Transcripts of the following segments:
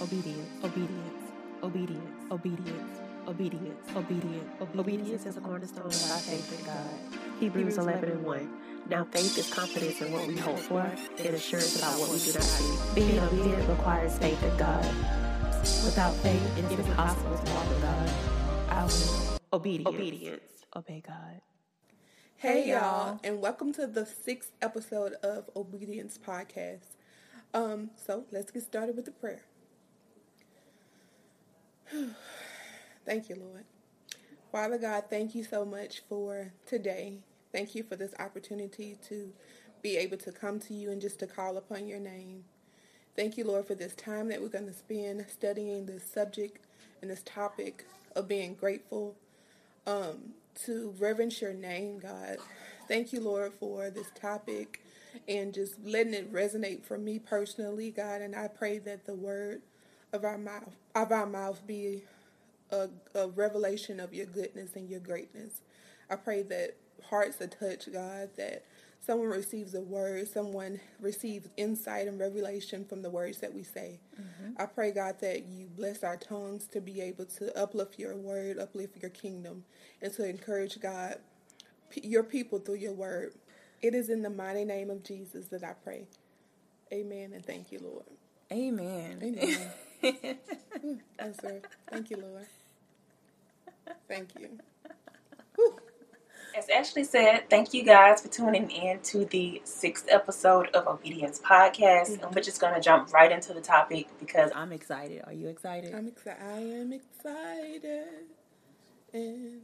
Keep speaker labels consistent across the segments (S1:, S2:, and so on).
S1: obedience, obedience, obedience, obedience, obedience, obedience. Obedience is a cornerstone of our faith in God. Hebrews 11 and 1. Now faith is confidence in what we hope for and assurance about what we do not see. Being obedient requires faith in God. Without faith, it is impossible to walk with God. I will obedience. Obedience. Obey God.
S2: Hey y'all, and welcome to the sixth episode of Obedience Podcast. Um, so let's get started with the prayer. thank you, Lord. Father God, thank you so much for today. Thank you for this opportunity to be able to come to you and just to call upon your name. Thank you, Lord, for this time that we're going to spend studying this subject and this topic of being grateful. Um, to reverence your name, God. Thank you, Lord, for this topic and just letting it resonate for me personally, God. And I pray that the word of our mouth of our mouth be a, a revelation of your goodness and your greatness. I pray that hearts are touched, God, that someone receives a word, someone receives insight and revelation from the words that we say. Mm-hmm. I pray, God, that you bless our tongues to be able to uplift your word, uplift your kingdom, and to encourage, God, your people through your word. It is in the mighty name of Jesus that I pray. Amen and thank you, Lord.
S1: Amen.
S2: Amen. yes, sir. Thank you, Lord. Thank you. Whew.
S3: As Ashley said, thank you guys for tuning in to the sixth episode of Obedience Podcast. Mm-hmm. And we're just going to jump right into the topic because
S1: I'm excited. Are you excited?
S2: I'm excited. I am excited. And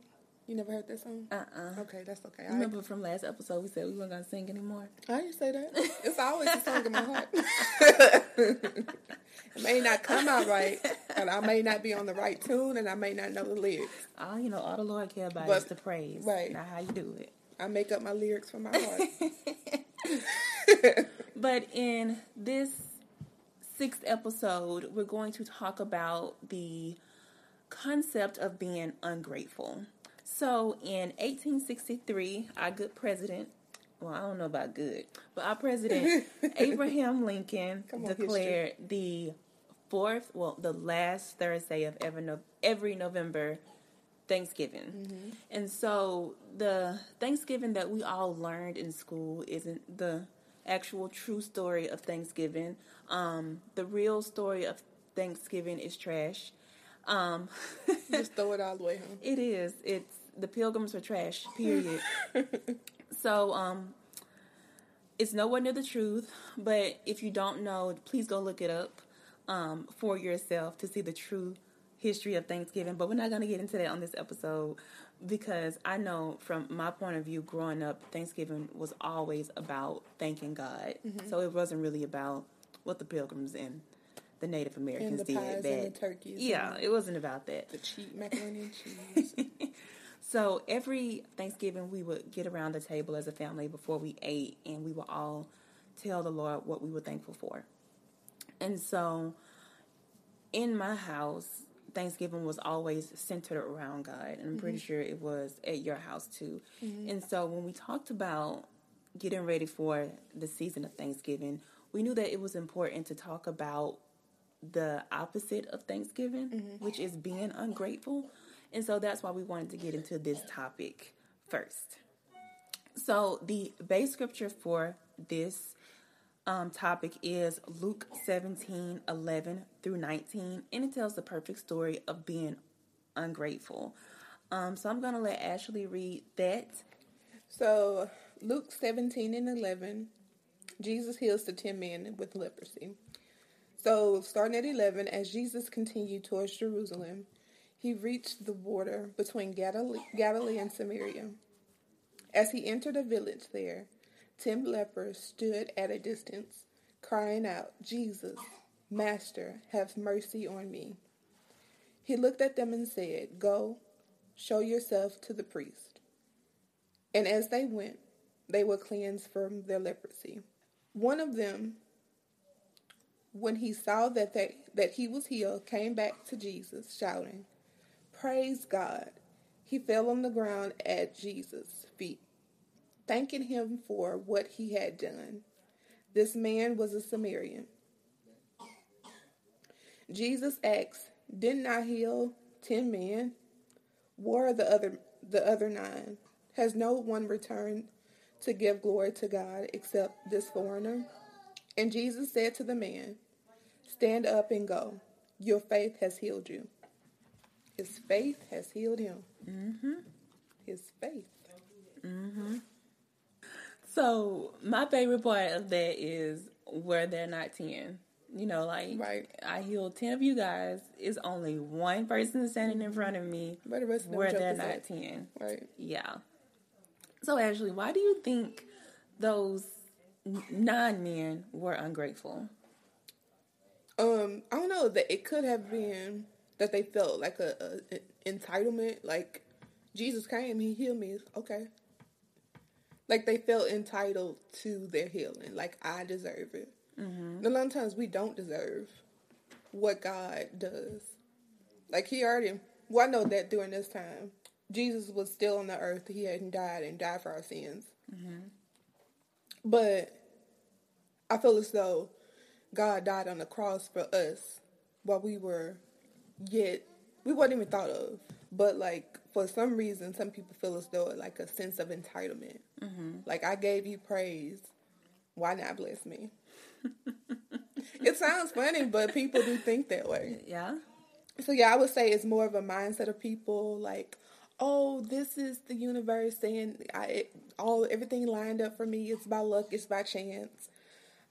S2: you never heard that song? Uh uh Okay, that's okay.
S1: I remember from last episode we said we weren't gonna sing anymore.
S2: I didn't say that. It's always a song in my heart. it may not come out right, and I may not be on the right tune, and I may not know the lyrics.
S1: All you know, all the Lord care about but, is the praise, right? Not how you do it.
S2: I make up my lyrics from my heart.
S1: but in this sixth episode, we're going to talk about the concept of being ungrateful. So in 1863, our good president, well, I don't know about good, but our president, Abraham Lincoln, declared history. the fourth, well, the last Thursday of every, every November Thanksgiving. Mm-hmm. And so the Thanksgiving that we all learned in school isn't the actual true story of Thanksgiving. Um, the real story of Thanksgiving is trash. Um,
S2: Just throw it all the way home.
S1: It is. It's the pilgrims are trash. Period. so um, it's nowhere near the truth. But if you don't know, please go look it up um, for yourself to see the true history of Thanksgiving. But we're not going to get into that on this episode because I know from my point of view, growing up, Thanksgiving was always about thanking God. Mm-hmm. So it wasn't really about what the pilgrims and the Native Americans
S2: the
S1: did.
S2: That, turkeys.
S1: Yeah, it wasn't about that.
S2: The cheap macaroni and cheese.
S1: so every Thanksgiving, we would get around the table as a family before we ate, and we would all tell the Lord what we were thankful for. And so, in my house, Thanksgiving was always centered around God, and I'm mm-hmm. pretty sure it was at your house too. Mm-hmm. And so, when we talked about getting ready for the season of Thanksgiving, we knew that it was important to talk about the opposite of Thanksgiving, mm-hmm. which is being ungrateful. And so that's why we wanted to get into this topic first. So the base scripture for this um, topic is Luke 17 11 through 19, and it tells the perfect story of being ungrateful. Um, so I'm going to let Ashley read that.
S2: So Luke 17 and 11, Jesus heals the 10 men with leprosy. So, starting at 11, as Jesus continued towards Jerusalem, he reached the border between Galilee, Galilee and Samaria. As he entered a village there, ten lepers stood at a distance, crying out, Jesus, Master, have mercy on me. He looked at them and said, Go, show yourself to the priest. And as they went, they were cleansed from their leprosy. One of them, when he saw that, they, that he was healed, came back to Jesus, shouting, Praise God. He fell on the ground at Jesus' feet, thanking him for what he had done. This man was a Samaritan. Jesus asked, Didn't I heal ten men? Where are the other the other nine? Has no one returned to give glory to God except this foreigner? And Jesus said to the man, Stand up and go. Your faith has healed you. His faith has healed him.
S1: Mm-hmm.
S2: His faith.
S1: Mm-hmm. So my favorite part of that is where they're not ten. You know, like
S2: Right.
S1: I healed ten of you guys. It's only one person standing in front of me
S2: Where the rest of
S1: where they're not
S2: at?
S1: ten.
S2: Right.
S1: Yeah. So Ashley, why do you think those nine men were ungrateful?
S2: Um, I don't know that it could have been that they felt like a, a, entitlement, like Jesus came, he healed me, okay. Like they felt entitled to their healing, like I deserve it. Mm-hmm. A lot of times we don't deserve what God does. Like he already, well, I know that during this time, Jesus was still on the earth. He hadn't died and died for our sins. But I feel as though God died on the cross for us while we were yet we weren't even thought of. But like for some reason, some people feel as though like a sense of entitlement. Mm-hmm. Like I gave you praise, why not bless me? it sounds funny, but people do think that way.
S1: Yeah.
S2: So yeah, I would say it's more of a mindset of people like, oh, this is the universe saying I it, all everything lined up for me. It's by luck. It's by chance.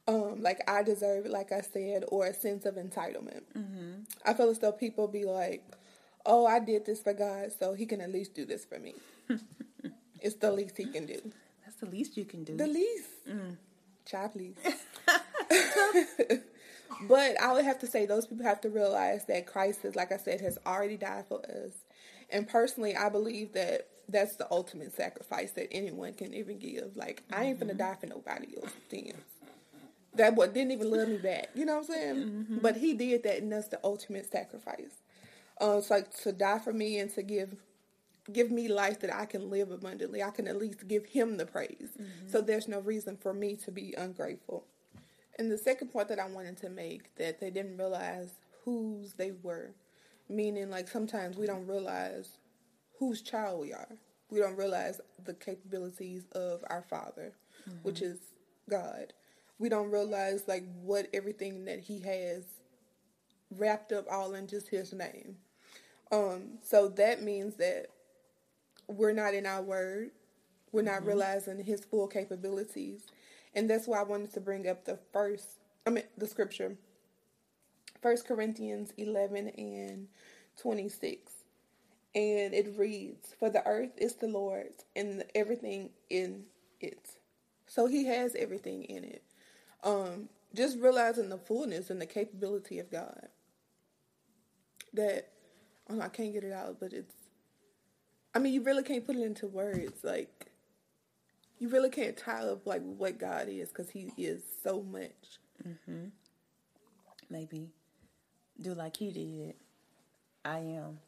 S2: Um, like I deserve it, like I said, or a sense of entitlement. Mm-hmm. I feel as though people be like, oh, I did this for God, so He can at least do this for me. it's the least He can do.
S1: That's the least you can do.
S2: The least. Child, please. but I would have to say those people have to realize that Christ is, like I said, has already died for us. And personally, I believe that that's the ultimate sacrifice that anyone can even give. Like, I ain't gonna die for nobody else sins. That boy didn't even love me back. You know what I'm saying? Mm-hmm. But he did that, and that's the ultimate sacrifice. Uh, it's like to die for me and to give give me life that I can live abundantly. I can at least give him the praise. Mm-hmm. So there's no reason for me to be ungrateful. And the second point that I wanted to make that they didn't realize whose they were, meaning like sometimes we don't realize whose child we are. We don't realize the capabilities of our Father, which mm-hmm. is God. We don't realize like what everything that He has wrapped up all in just His name. Um, so that means that we're not in our word. We're not realizing his full capabilities. And that's why I wanted to bring up the first, I mean, the scripture, First Corinthians 11 and 26. And it reads, For the earth is the Lord's and everything in it. So he has everything in it. Um, just realizing the fullness and the capability of God. That, I, I can't get it out, but it's, I mean, you really can't put it into words. Like, you really can't tie up like what God is because He is so much.
S1: Maybe do like he did. I am.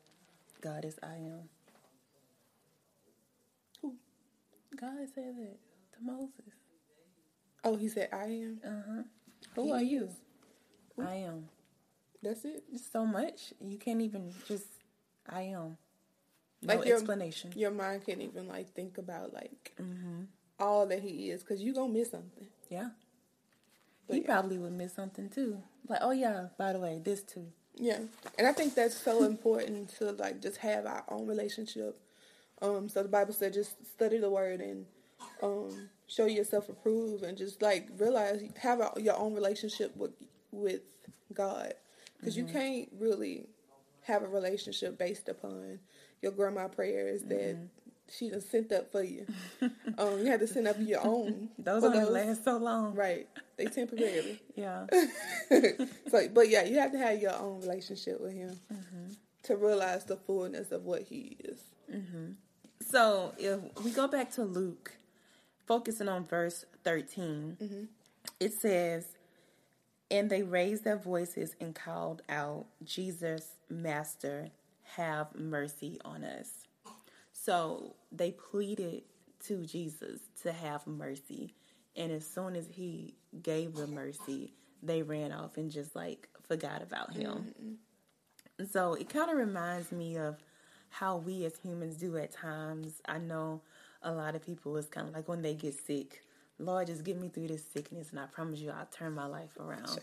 S1: God is I am.
S2: Who?
S1: God said that to Moses.
S2: Oh, He said, "I am."
S1: Uh huh. Who
S2: He
S1: are you?
S2: is.
S1: I am.
S2: That's it.
S1: It's so much. You can't even just I am. No
S2: Like your-
S1: explanation.
S2: Your mind can't even like think about like
S1: Mm-hmm.
S2: all that He is because you gonna miss something.
S1: Yeah.
S2: But
S1: he
S2: yeah.
S1: probably would miss something too. Like, oh yeah, by the way, this too.
S2: Yeah, and I think that's so important to like just have our own relationship. Um, so the Bible said just study the Word and um, show yourself approved, and just like realize have a, your own relationship with with God, because you can't really have a relationship based upon your grandma prayers that she done sent up for you. um, you have to send up your own.
S1: Those only last so long.
S2: Right, they temporary.
S1: Yeah.
S2: so, but yeah, you have to have your own relationship with him to realize the fullness of what he is.
S1: So if we go back to Luke, focusing on verse 13, mm-hmm. it says, And they raised their voices and called out, Jesus, Master, have mercy on us. So they pleaded to Jesus to have mercy. And as soon as he gave the mercy, they ran off and just like forgot about him. And so it kind of reminds me of how we as humans do at times. I know a lot of people is kind of like when they get sick, Lord, just get me through this sickness, and I promise you, I'll turn my life around.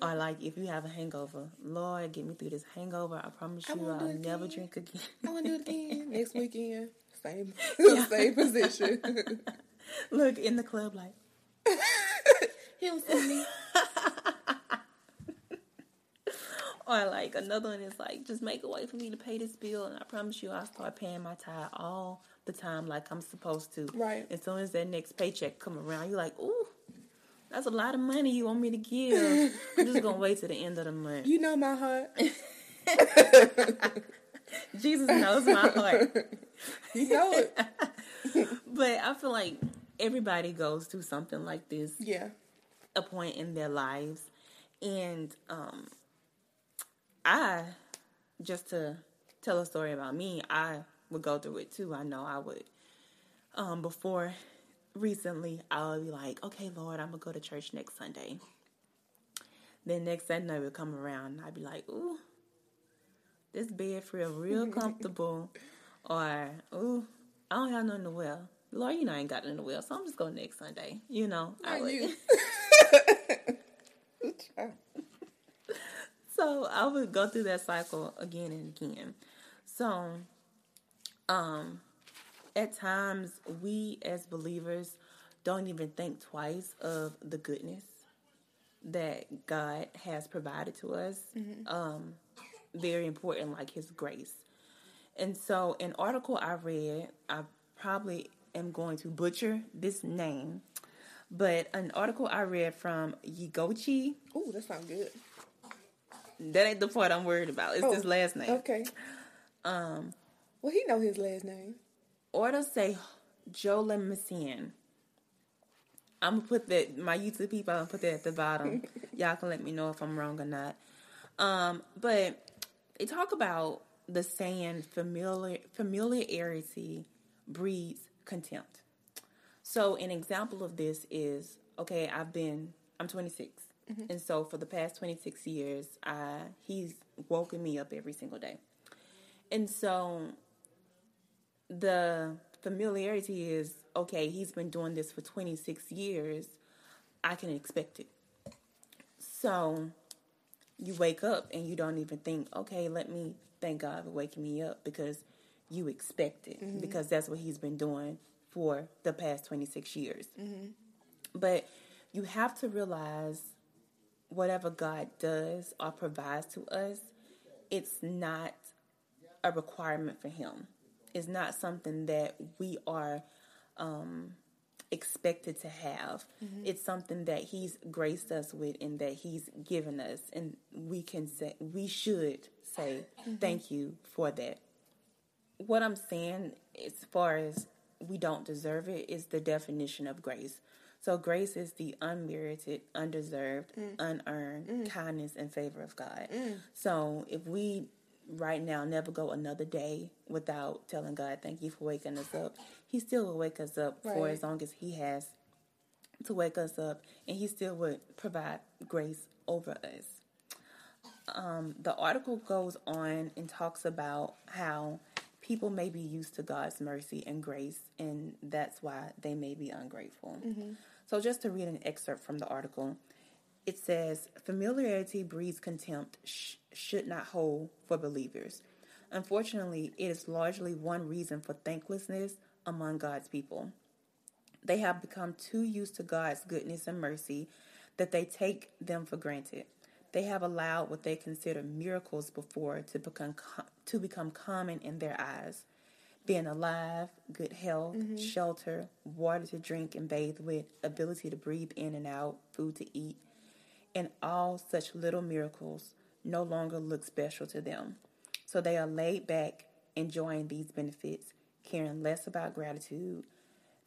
S1: Or like if you have a hangover, Lord, get me through this hangover. I promise
S2: I
S1: you, I'll never
S2: again.
S1: drink again.
S2: I want to do it again next weekend. Same,
S1: Yeah.
S2: same position.
S1: Look in the club, like
S2: he don't see me.
S1: Or like another one is like, just make a way for me to pay this bill, and I promise you, I'll start paying my tithe all the time like I'm supposed to.
S2: Right.
S1: As soon as that next paycheck come around, you're like, ooh, that's a lot of money you want me to give. I'm just gonna wait to the end of the month.
S2: You know my heart.
S1: Jesus knows my heart.
S2: You know it.
S1: But I feel like everybody goes through something like this
S2: Yeah.
S1: a point in their lives. And um I just to tell a story about me, I would go through it too. I know I would. Um before recently I would be like, Okay, Lord, I'm gonna go to church next Sunday. Then next Sunday would come around and I'd be like, Ooh, this bed feel real comfortable or ooh, I don't have nothing to wear. Lord, you know I ain't got nothing to wear, so I'm just going next Sunday. You know, I would.
S2: you.
S1: so I would go through that cycle again and again. So, um, at times we as believers don't even think twice of the goodness that God has provided to us. Um, very important, like His grace. And so, an article I read, I probably am going to butcher this name, but an article I read from Yigochi
S2: Ooh, that sounds good.
S1: that ain't the part I'm worried about. It's
S2: Oh,
S1: his last name.
S2: Okay. Um. Well, he know his last name.
S1: Or to say Jolin Messian. I'm gonna put that my YouTube people. I'm gonna put that at the bottom. Y'all can let me know if I'm wrong or not. Um, but they talk about the saying familiar familiarity breeds contempt. So an example of this is okay. I've been I'm 26, and so for the past 26 years, I he's woken me up every single day, and so the familiarity is okay, he's been doing this for 26 years. I can expect it. So you wake up and you don't even think, okay, let me thank God for waking me up because you expect it mm-hmm. because that's what he's been doing for the past 26 years. Mm-hmm. But you have to realize whatever God does or provides to us, it's not a requirement for him. It's not something that we are um, expected to have. Mm-hmm. It's something that he's graced us with and that he's given us, and we can say we should say mm-hmm. thank you for that. What I'm saying, as far as we don't deserve it, is the definition of grace. So grace is the unmerited, undeserved, mm. unearned mm. kindness and favor of God. Mm. So if we right now never go another day without telling God, thank you for waking us up, He still will wake us up for as long as He has to wake us up, and He still would provide grace over us. Um, the article goes on and talks about how people may be used to God's mercy and grace, and that's why they may be ungrateful. So, just to read an excerpt from the article, it says familiarity breeds contempt sh- should not hold for believers. Unfortunately, it is largely one reason for thanklessness among God's people. They have become too used to God's goodness and mercy that they take them for granted. They have allowed what they consider miracles before to become co- to become common in their eyes. Being alive, good health, mm-hmm. shelter, water to drink and bathe with, ability to breathe in and out, food to eat, and all such little miracles no longer look special to them. So they are laid back, enjoying these benefits, caring less about gratitude,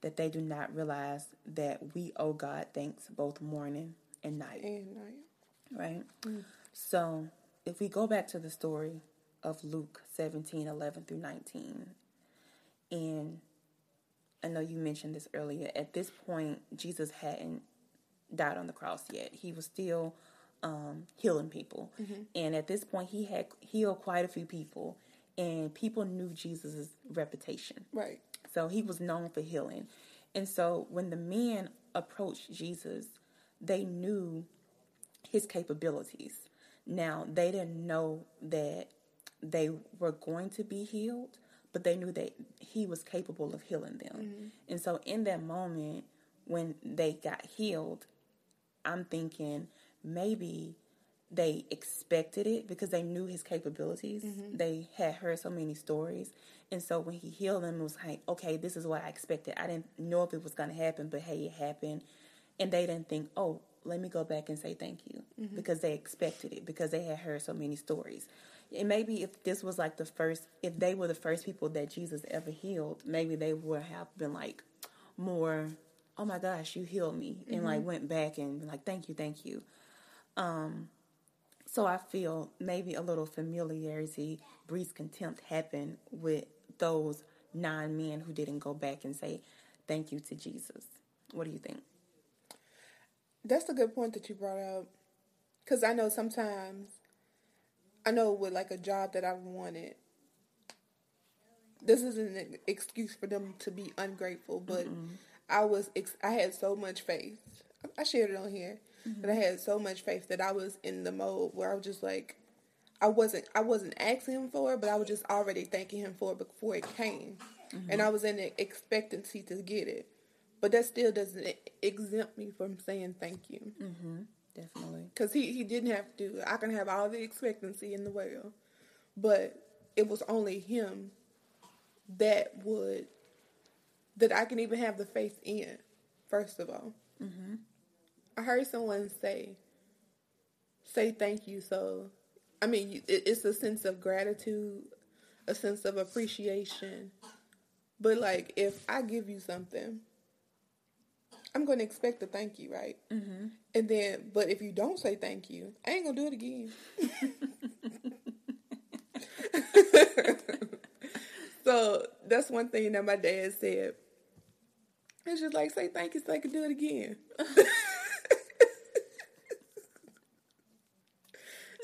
S1: that they do not realize that we owe God thanks both morning and night,
S2: And I,
S1: right? Mm. So if we go back to the story of Luke 17 11 through 19, and I know you mentioned this earlier, at this point, Jesus hadn't died on the cross yet. He was still um, healing people. And at this point, he had healed quite a few people, and people knew Jesus' reputation.
S2: Right.
S1: So he was known for healing. And so when the men approached Jesus, they knew his capabilities. Now, they didn't know that they were going to be healed, but they knew that he was capable of healing them. And so in that moment, when they got healed, I'm thinking maybe they expected it because they knew his capabilities. Mm-hmm. They had heard so many stories. And so when he healed them, it was like, okay, this is what I expected. I didn't know if it was going to happen, but hey, it happened. And they didn't think, oh, let me go back and say thank you mm-hmm. because they expected it because they had heard so many stories. And maybe if this was like the first, if they were the first people that Jesus ever healed, maybe they would have been like more, oh my gosh, you healed me, and like went back and like, thank you, thank you. Um, so I feel maybe a little familiarity, breeds contempt happened with those nine men who didn't go back and say thank you to Jesus. What do you think?
S2: That's a good point that you brought up. Because I know sometimes, I know with like a job that I've wanted, this isn't an excuse for them to be ungrateful, but I was, ex- I had so much faith. I shared it on here, mm-hmm. but I had so much faith that I was in the mode where I was just like, I wasn't, I wasn't asking him for it, but I was just already thanking him for it before it came, mm-hmm. and I was in the expectancy to get it. But that still doesn't exempt me from saying thank you. Mm-hmm.
S1: Definitely.
S2: Because he, he didn't have to. I can have all the expectancy in the world. But it was only him that would, that I can even have the faith in, first of all. I heard someone say, say thank you. So, I mean, it, it's a sense of gratitude, a sense of appreciation. But, like, if I give you something, I'm going to expect a thank you, right? Mm-hmm. And then, but if you don't say thank you, I ain't going to do it again. so that's one thing that my dad said. It's just like, say thank you so I can do it again.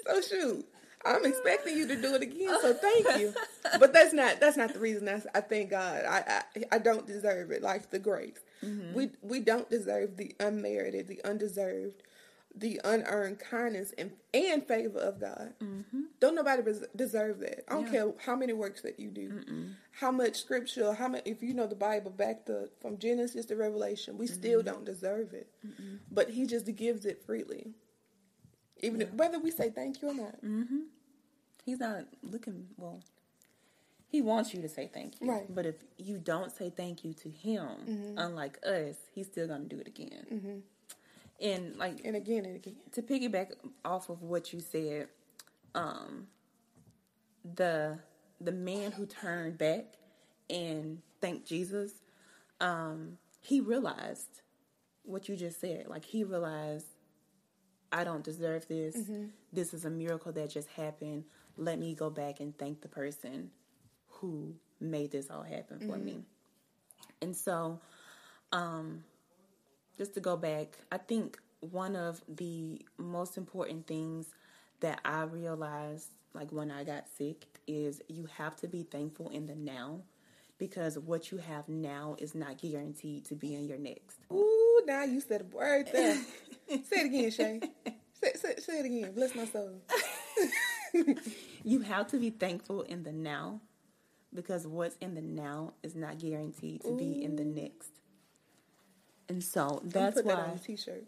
S2: so shoot. I'm expecting you to do it again, so thank you. But that's not that's not the reason. That's I thank God. I I, I don't deserve it like the grace. Mm-hmm. We we don't deserve the unmerited, the undeserved, the unearned kindness and and favor of God. Mm-hmm. Don't nobody res- deserve that. I don't
S1: Yeah.
S2: care how many works that you do, how much scripture, how much if you know the Bible back to from Genesis to Revelation, we still mm-hmm. don't deserve it. But He just gives it freely, even if, whether we say thank you or not. Mm-hmm.
S1: He's not looking, well, he wants you to say thank you.
S2: Right.
S1: But if you don't say thank you to him, unlike us, he's still going to do it again. And like,
S2: And again and again.
S1: to piggyback off of what you said, um, the the man who turned back and thanked Jesus, um, he realized what you just said. Like he realized, I don't deserve this. This is a miracle that just happened. Let me go back and thank the person who made this all happen for me. And so, um, just to go back, I think one of the most important things that I realized, like when I got sick, is you have to be thankful in the now because what you have now is not guaranteed to be in your next.
S2: Ooh, now you said a word there. say it again, Shay. Say, say, say it again. Bless my soul.
S1: You have to be thankful in the now because what's in the now is not guaranteed to be in the next. And so that's
S2: Put that
S1: why
S2: on a t-shirt.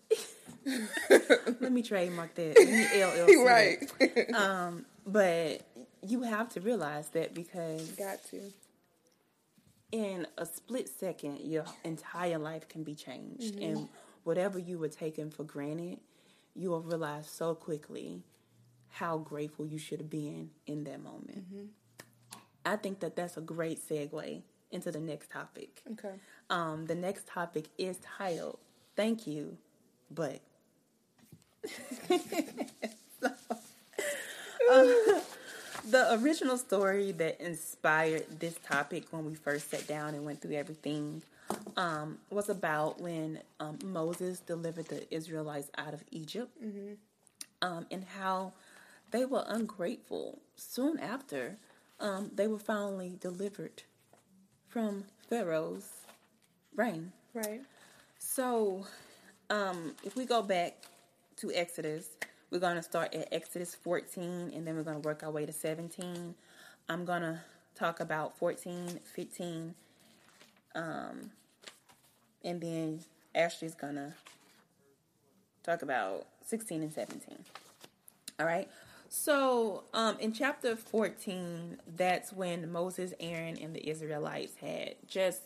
S1: let me trademark that. Let me LLC
S2: right.
S1: Um, but you have to realize that because
S2: Got to.
S1: in a split second, your entire life can be changed, and whatever you were taking for granted, you will realize so quickly how grateful you should have been in that moment. I think that that's a great segue into the next topic.
S2: Okay.
S1: Um, the next topic is titled "Thank You," but the original story that inspired this topic when we first sat down and went through everything um, was about when um, Moses delivered the Israelites out of Egypt. um, and how they were ungrateful soon after um, they were finally delivered from Pharaoh's reign.
S2: Right.
S1: So, um, if we go back to Exodus, we're going to start at Exodus 14 and then we're going to work our way to 17. I'm going to talk about 14, 15, um, and then Ashley's going to talk about 16 and 17. All right. So, um, in chapter 14, that's when Moses, Aaron, and the Israelites had just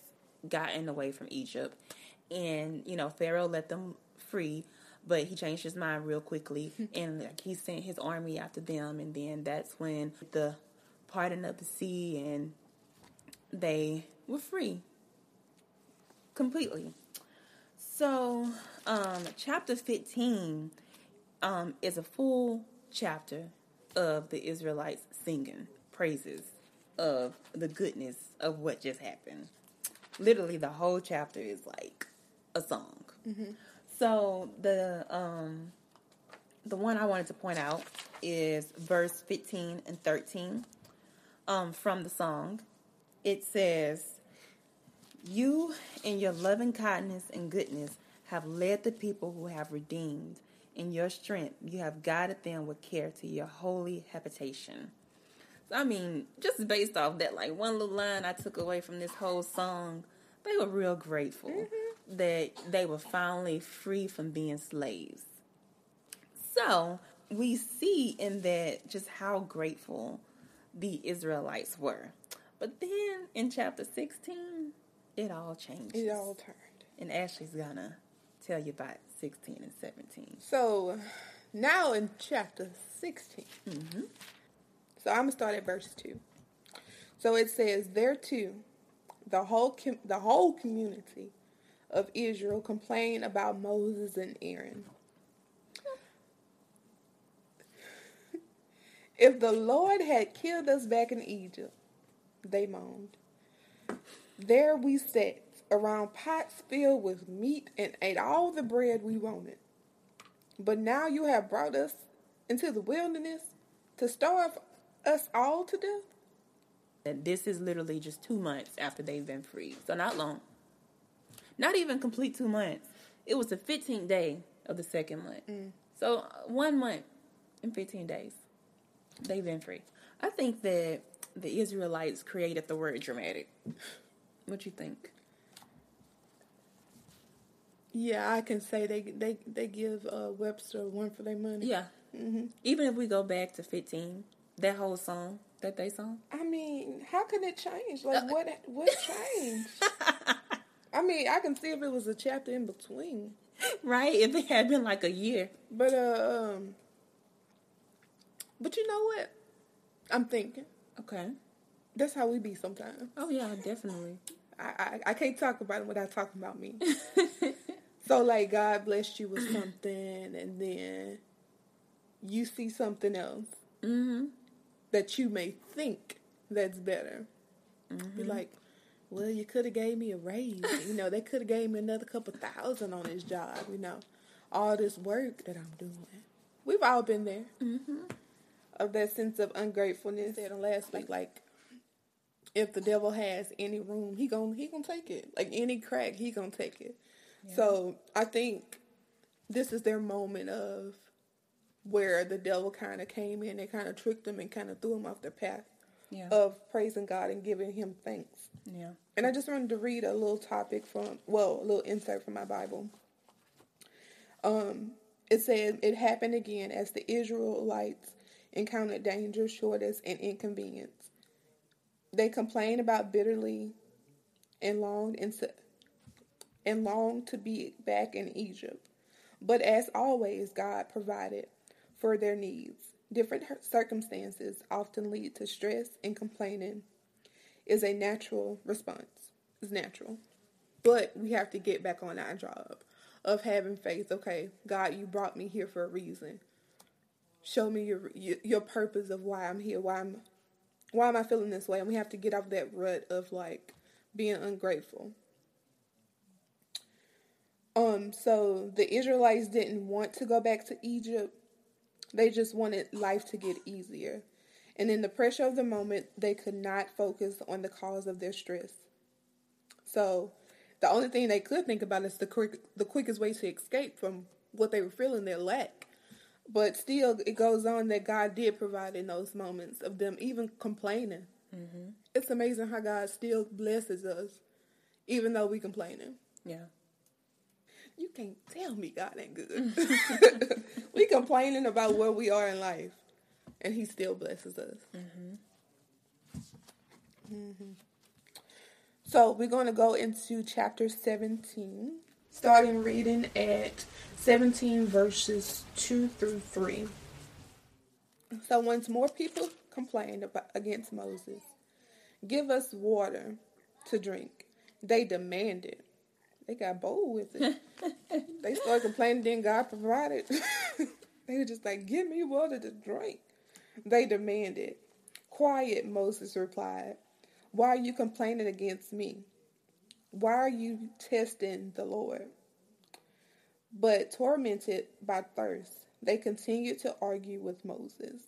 S1: gotten away from Egypt. And, you know, Pharaoh let them free, but he changed his mind real quickly. and like, he sent his army after them. And then that's when the parting of the sea and they were free completely. So, um, chapter 15 um, is a full chapter of the Israelites singing praises of the goodness of what just happened. Literally, the whole chapter is like a song. So the um, the one I wanted to point out is verse 15 and 13 um, from the song. It says, You in your loving kindness and goodness have led the people who have redeemed. In your strength, you have guided them with care to your holy habitation. So, I mean, just based off that, like one little line I took away from this whole song, they were real grateful mm-hmm. that they were finally free from being slaves. So we see in that just how grateful the Israelites were. But then in chapter 16, it all changed.
S2: It all turned.
S1: And Ashley's gonna tell you about 16 and 17.
S2: So now in chapter 16. Mm-hmm. So I'm gonna start at verse two. So it says, "There too, the whole com- the whole community of Israel complained about Moses and Aaron. if the Lord had killed us back in Egypt, they moaned. There we sat around pots filled with meat and ate all the bread we wanted. But now you have brought us into the wilderness to starve us all to death.
S1: And this is literally just two months after they've been free. So not long. Not even complete two months. It was the 15th day of the second month. So uh, one month and 15 days. They've been free. I think that the Israelites created the word dramatic. What you think?
S2: Yeah, I can say they they they give uh, Webster one for their money.
S1: Yeah. Even if we go back to 15, that whole song that they sung.
S2: I mean, how can it change? Like what what changed? I mean, I can see if it was a chapter in between,
S1: Right? If it had been like a year.
S2: but uh, um, but you know what? I'm thinking
S1: Okay.
S2: that's how we be sometimes.
S1: Oh, yeah, definitely.
S2: I, I I can't talk about it without talking about me. so like God blessed you with something, and then you see something else
S1: Mm-hmm.
S2: that you may think that's better. Be like, well, you could have gave me a raise. you know, they could have gave me another couple thousand on this job. You know, all this work that I'm doing. We've all been there. Of that sense of ungratefulness. Said on last week, like, if the devil has any room, he gon' he gonna take it. Like any crack, he gonna take it. So I think this is their moment of where the devil kind of came in and kind of tricked them and kind of threw them off their path
S1: Yeah.
S2: of praising God and giving Him thanks.
S1: yeah.
S2: And I just wanted to read a little topic from, well, a little insert from my Bible. Um, it says it happened again as the Israelites encountered danger, shortness, and inconvenience. They complained about bitterly and longed and, s- and longed to be back in Egypt. But as always, God provided for their needs. Different circumstances often lead to stress and complaining is a natural response. It's natural. But we have to get back on our job of having faith. Okay, God, you brought me here for a reason. Show me your your, purpose of why I'm here. Why I'm why am I feeling this way? And we have to get off that rut of like being ungrateful. Um, so the Israelites didn't want to go back to Egypt, They just wanted life to get easier. And in the pressure of the moment, they could not focus on the cause of their stress. So, the only thing they could think about is the quick, the quickest way to escape from what they were feeling, their lack. But still, it goes on that God did provide in those moments of them even complaining. Mm-hmm. It's amazing how God still blesses us, even though we complaining.
S1: Yeah.
S2: You can't tell me God ain't good. we complaining about where we are in life, and He still blesses us. Mm-hmm. Mm-hmm. So we're going to go into chapter 17, starting reading at 17 verses 2 through 3. So once more people complained about, against Moses, give us water to drink. They demanded. They got bold with it. they started complaining, then God provided. they were just like, give me water to drink. They demanded. Quiet, Moses replied. Why are you complaining against me? Why are you testing the Lord? But tormented by thirst, they continued to argue with Moses.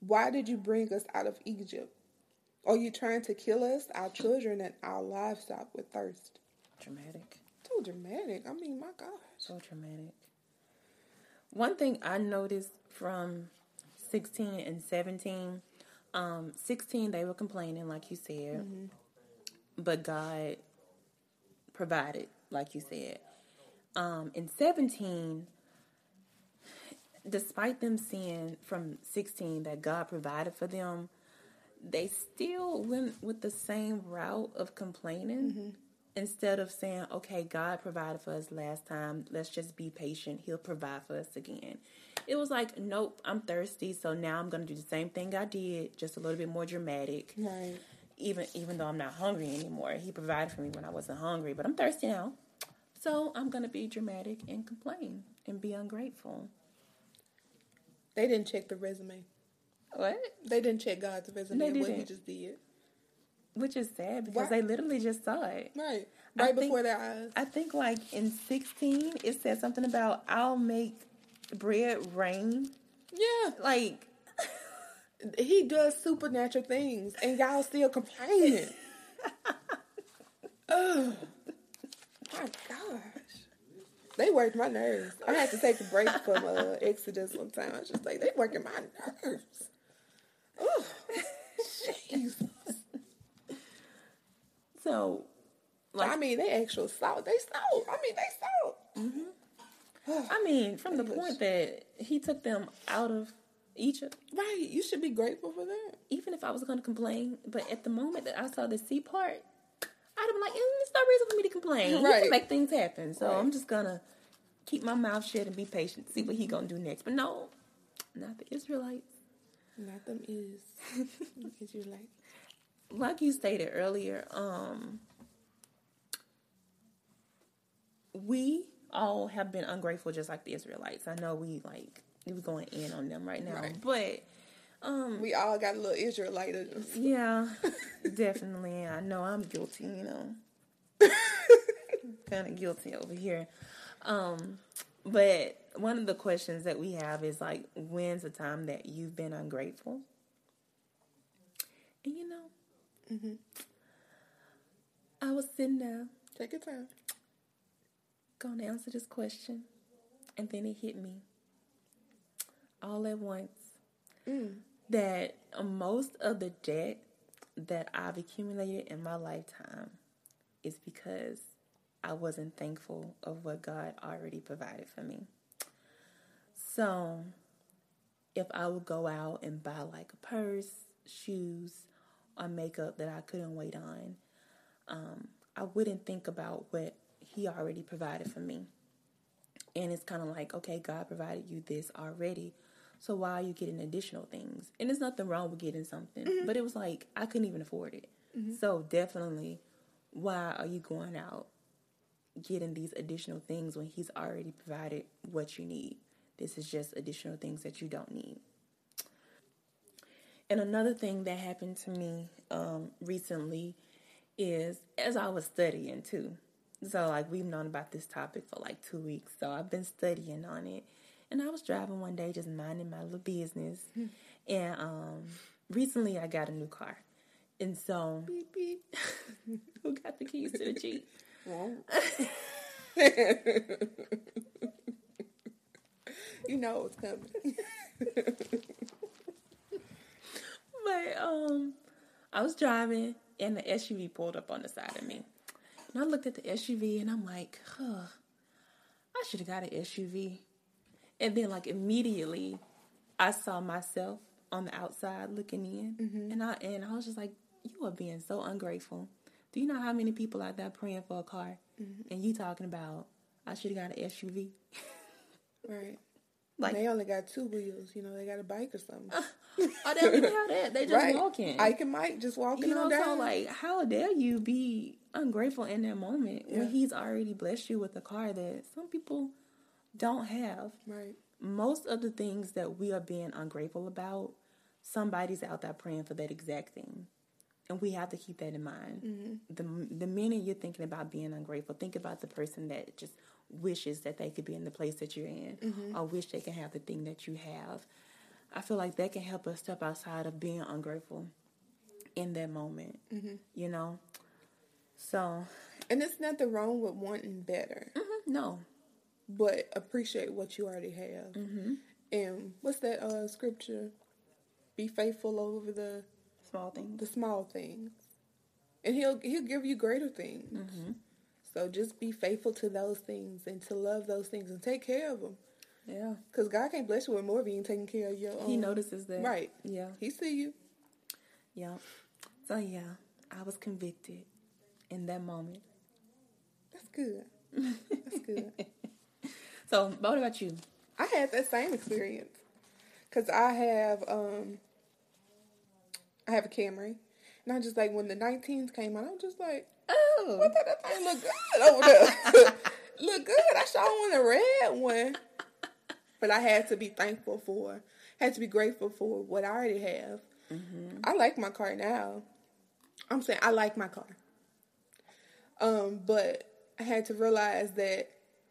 S2: Why did you bring us out of Egypt? Are you trying to kill us, our children, and our livestock with thirst?
S1: Dramatic.
S2: So dramatic. I mean, my God.
S1: So dramatic. One thing I noticed from 16 and 17, um, 16, they were complaining, like you said, mm-hmm. but God provided, like you said. Um, in 17, despite them seeing from 16 that God provided for them, they still went with the same route of complaining. Mm-hmm instead of saying, okay, God provided for us last time, let's just be patient, He'll provide for us again. It was like, nope, I'm thirsty, so now I'm to do the same thing I did, just a little bit more dramatic.
S2: Right.
S1: Even even though I'm not hungry anymore, He provided for me when I wasn't hungry, but I'm thirsty now. So I'm to be dramatic and complain and be ungrateful.
S2: They didn't check the resume.
S1: What?
S2: They didn't check God's resume. What He just did.
S1: Which is sad because they literally just saw
S2: it. Right. Right I before think, their eyes.
S1: I think like in 16, it said something about I'll make bread rain.
S2: Yeah.
S1: Like,
S2: he does supernatural things and y'all still complaining. oh, my gosh. They worked my nerves. I had to take a break from uh, Exodus one time. I was just like, they working my nerves. Oh, Jesus.
S1: So,
S2: like, I mean, they actual salt. They salt. I mean, they salt.
S1: Mm-hmm. I mean, from the point that he took them out of Egypt.
S2: Right. You should be grateful for that.
S1: Even if I was going to complain, but at the moment that I saw the sea part, I'd have been like, mm, "There's no reason for me to complain. Right. He can make things happen." So right. I'm just gonna keep my mouth shut and be patient, see what he gonna do next. But no, not the Israelites.
S2: Not them is Israelites
S1: like you stated earlier, um, we all have been ungrateful just like the Israelites. I know we like we going in on them right now, right. but um,
S2: we all got a little Israelite.
S1: yeah, definitely. I know I'm guilty. You know, kind of guilty over here. Um, but one of the questions that we have is like, when's the time that you've been ungrateful? And you know, Mm-hmm. I was sitting there.
S2: Take your time.
S1: Gonna answer this question. And then it hit me all at once mm. that most of the debt that I've accumulated in my lifetime is because I wasn't thankful of what God already provided for me. So, if I would go out and buy like a purse, shoes, on makeup that I couldn't wait on, um, I wouldn't think about what He already provided for me. And it's kind of like, okay, God provided you this already. So why are you getting additional things? And there's nothing wrong with getting something, mm-hmm. but it was like I couldn't even afford it. Mm-hmm. So definitely, why are you going out getting these additional things when He's already provided what you need? This is just additional things that you don't need. And another thing that happened to me um, recently is as I was studying too. So, like, we've known about this topic for like two weeks. So, I've been studying on it. And I was driving one day, just minding my little business. and um, recently, I got a new car, and so
S2: Beep, beep.
S1: who got the keys to the Jeep?
S2: you know it's coming.
S1: But um, I was driving, and the SUV pulled up on the side of me. And I looked at the SUV, and I'm like, huh, I should have got an SUV. And then, like immediately, I saw myself on the outside looking in, mm-hmm. and I and I was just like, you are being so ungrateful. Do you know how many people out there praying for a car, mm-hmm. and you talking about I should have got an SUV?
S2: Right.
S1: Like,
S2: they only got two wheels. You know, they got a bike or something.
S1: Uh, oh, they don't even have that. They just
S2: right.
S1: walking.
S2: Ike and Mike just walking
S1: you know,
S2: on down.
S1: so like, how dare you be ungrateful in that moment
S2: Yeah.
S1: when he's already blessed you with a car that some people don't have?
S2: right.
S1: Most of the things that we are being ungrateful about, somebody's out there praying for that exact thing. And we have to keep that in mind.
S2: Mm-hmm.
S1: The the minute you're thinking about being ungrateful, think about the person that just wishes that they could be in the place that you're in,
S2: Mm-hmm.
S1: or wish they can have the thing that you have. I feel like that can help us step outside of being ungrateful in that moment.
S2: Mm-hmm.
S1: You know, so
S2: And it's nothing wrong with wanting better,
S1: mhm, no,
S2: but appreciate what you already have.
S1: mm-hmm.
S2: And what's that uh, scripture? Be faithful over the
S1: small things.
S2: the small things, and he'll he'll give you greater things.
S1: Mm-hmm.
S2: So just be faithful to those things and to love those things and take care of them.
S1: Yeah,
S2: Because God can't bless you with more if you ain't taking care of your own.
S1: he notices that.
S2: Right.
S1: Yeah.
S2: He see you.
S1: Yeah. So yeah, I was convicted in that moment.
S2: That's good. That's good.
S1: So, what about you?
S2: I had that same experience because I have um I have a Camry, and I just like when the 19s came out, I'm just like,
S1: Oh,
S2: what that, that thing look good over there? look good. I saw one a red one, but I had to be thankful for, had to be grateful for what I already have. Mm-hmm. I like my car now. I'm saying I like my car. Um, but I had to realize that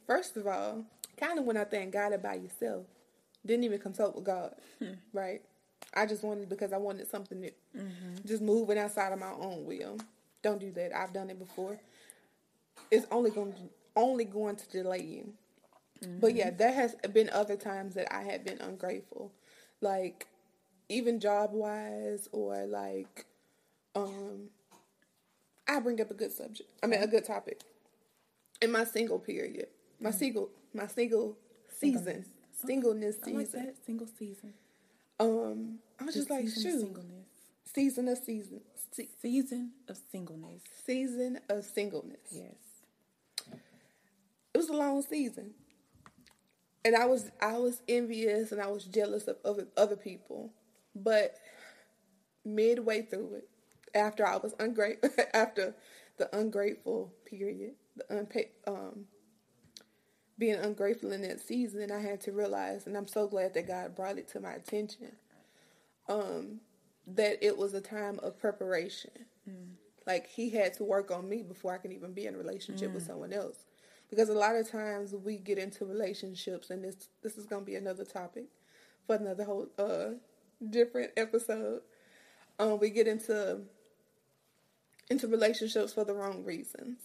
S2: first of all, kind of when I think God it by yourself, didn't even consult with God, hmm. right? I just wanted because I wanted something new, mm-hmm. just moving outside of my own will. Don't do that. I've done it before. It's only going to, only going to delay you. But yeah, there has been other times that I have been ungrateful, like even job wise or like um I bring up a good subject. I mean a good topic. In my single period. My single my single season. Singleness
S1: I like
S2: season.
S1: that single season.
S2: Um I was just like shoot.
S1: singleness.
S2: Season of season. Se-
S1: Season of singleness.
S2: season of singleness.
S1: Yes.
S2: It was a long season. And I was I was envious and I was jealous of other other people. But midway through it, after I was ungrateful after the ungrateful period, the unpa- um being ungrateful in that season, I had to realize, and I'm so glad that God brought it to my attention, um, that it was a time of preparation. Like He had to work on me before I can even be in a relationship with someone else. Because a lot of times we get into relationships, and this this is going to be another topic for another whole uh different episode. Um, we get into into relationships for the wrong reasons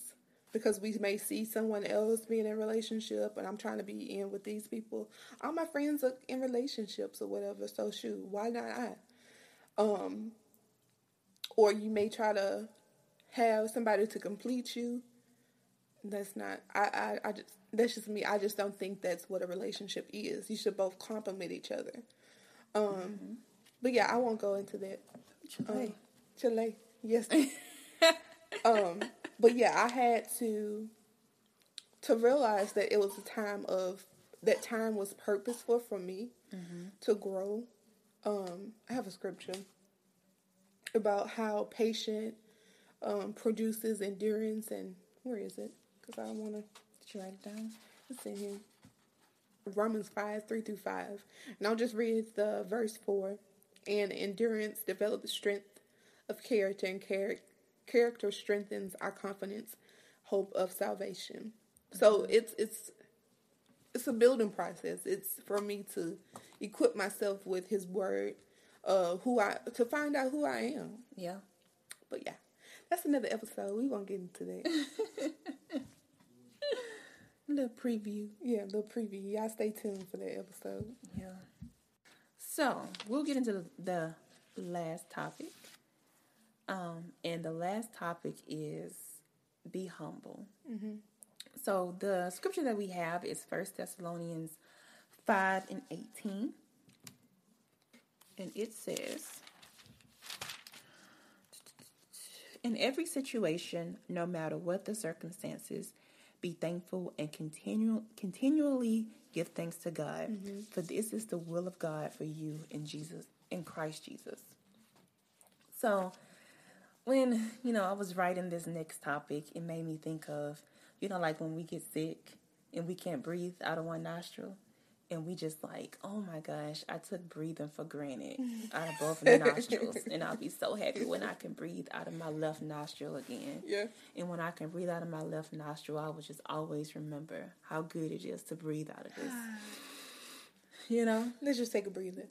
S2: because we may see someone else being in a relationship and I'm trying to be in with these people. All my friends are in relationships or whatever, so shoot, why not I? Um or you may try to have somebody to complete you. That's not I, I, I just that's just me. I just don't think that's what a relationship is. You should both complement each other. Um but yeah, I won't go into that. Um, Chile. Yes. um, but yeah, I had to to realize that it was a time of that time was purposeful for me to grow. Um, I have a scripture about how patient um, produces endurance, and where is it? Because I don't want to.
S1: Did you write it down?
S2: It's in here. Romans 5, 3 through 5. And I'll just read the verse 4. And endurance develops strength of character, and char- character strengthens our confidence, hope of salvation. So it's it's it's a building process. It's for me to equip myself with His Word, uh, who I to find out who I am.
S1: Yeah.
S2: But yeah, that's another episode. We won't get into that.
S1: little preview.
S2: Yeah, little preview. Y'all stay tuned for that episode.
S1: Yeah. So we'll get into the, the last topic. Um, and the last topic is be humble. So the scripture that we have is First Thessalonians five and eighteen, and it says. In every situation, no matter what the circumstances, be thankful and continue continually give thanks to God, mm-hmm. for this is the will of God for you in Jesus in Christ Jesus. So, when you know I was writing this next topic, it made me think of you know like when we get sick and we can't breathe out of one nostril. And we just like, oh my gosh, I took breathing for granted out of both nostrils. And I'll be so happy when I can breathe out of my left nostril again.
S2: Yeah.
S1: And when I can breathe out of my left nostril, I will just always remember how good it is to breathe out of this. You know?
S2: Let's just take a breather.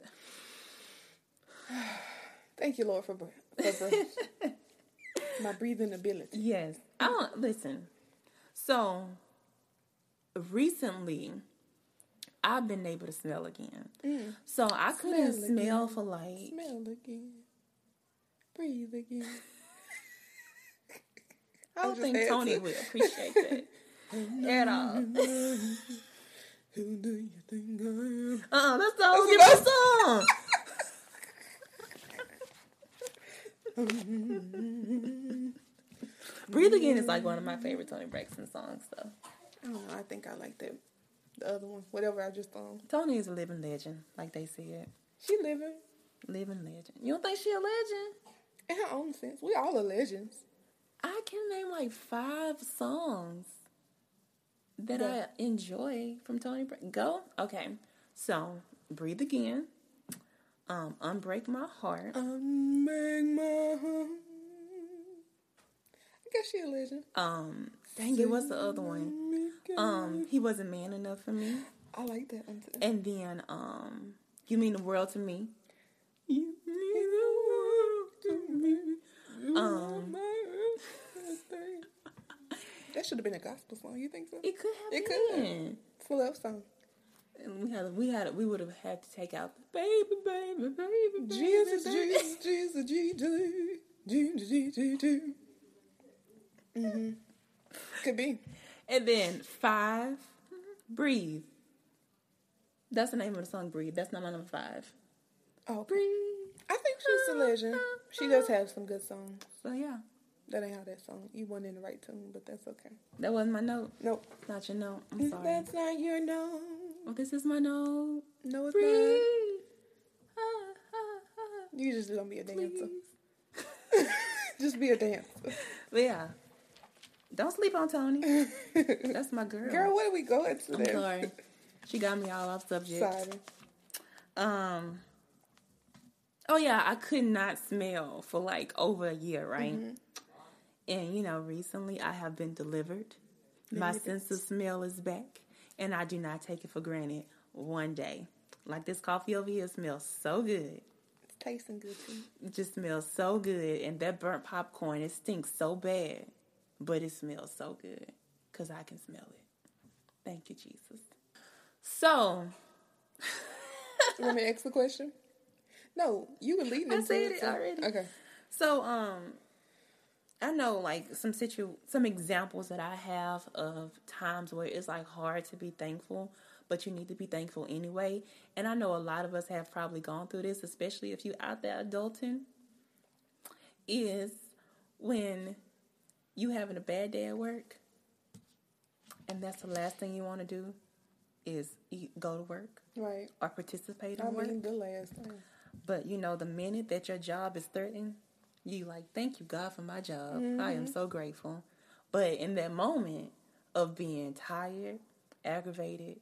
S2: Thank you, Lord, for breath. For breath. My breathing ability.
S1: Yes. I don't listen. So recently I've been able to smell again. Mm. So I couldn't
S2: Smell
S1: smell for like
S2: Smell again. Breathe again.
S1: I don't think Toni
S2: to.
S1: would appreciate that at all.
S2: Who do you think I am?
S1: Uh-uh, that's the whole different song. Breathe Again is like one of my favorite Toni Braxton songs, though.
S2: I don't know. I think I like that. The other one, whatever I just um.
S1: Toni is a living legend, like they said.
S2: She living
S1: Living legend. You don't think she a legend?
S2: in her own sense. We all are legends.
S1: I can name like five songs that. I enjoy from Toni Braxton. Go? Okay. So, Breathe Again. Um, Unbreak My Heart.
S2: Unmake my heart. I guess she a legend.
S1: Um, dang it, what's the other one? Um, He Wasn't Man Enough for Me.
S2: I like that one too.
S1: And then, um, You Mean the World to Me.
S2: You mean the world to me. You
S1: Um.
S2: That should have been a gospel song. You think so?
S1: It could have
S2: It could.
S1: been.
S2: It's a love song.
S1: And we had, we had, we would have had to take out the baby, baby, baby, baby,
S2: Jesus,
S1: baby.
S2: Jesus, Jesus, Jesus, Jesus, Jesus, Jesus. Mm-hmm. Could be.
S1: And then five, breathe. That's the name of the song, breathe. That's not my number five.
S2: Oh.
S1: Breathe.
S2: I think she's a legend. She does have some good songs.
S1: So yeah,
S2: That ain't how that song. You weren't in the right tune, but that's okay.
S1: that wasn't my note.
S2: Nope.
S1: Not your note. I'm sorry.
S2: That's not your note.
S1: Well, this is my note.
S2: No, it's
S1: Breathe.
S2: not.
S1: Ah, ah, ah,
S2: You just gonna be a dancer. just be a dancer.
S1: But yeah, don't sleep on Toni. That's my girl.
S2: Girl, what are we going to
S1: I'm sorry. She got me all off subject.
S2: Sorry.
S1: Um. Oh yeah, I could not smell for like over a year, right?
S2: Mm-hmm.
S1: And you know, recently I have been delivered. My sense of smell is back, and I do not take it for granted. One day, like this coffee over here smells so good.
S2: It's tasting good too.
S1: It just smells so good, and that burnt popcorn it stinks so bad, but it smells so good because I can smell it. Thank you, Jesus. So
S2: You want me to ask the question? No, you were leading
S1: I said
S2: it.
S1: it
S2: so-
S1: already.
S2: Okay.
S1: So, um, I know like some situ some examples that I have of times where it's like hard to be thankful, but you need to be thankful anyway. And I know a lot of us have probably gone through this, especially if you out there adulting. Is when you having a bad day at work, and that's the last thing you want to do is eat, go to work
S2: Right.
S1: or participate in
S2: I
S1: work.
S2: mean, the last time.
S1: But you know, the minute that your job is threatened, you like, thank you God for my job. I am mm-hmm. so grateful. But in that moment of being tired, aggravated,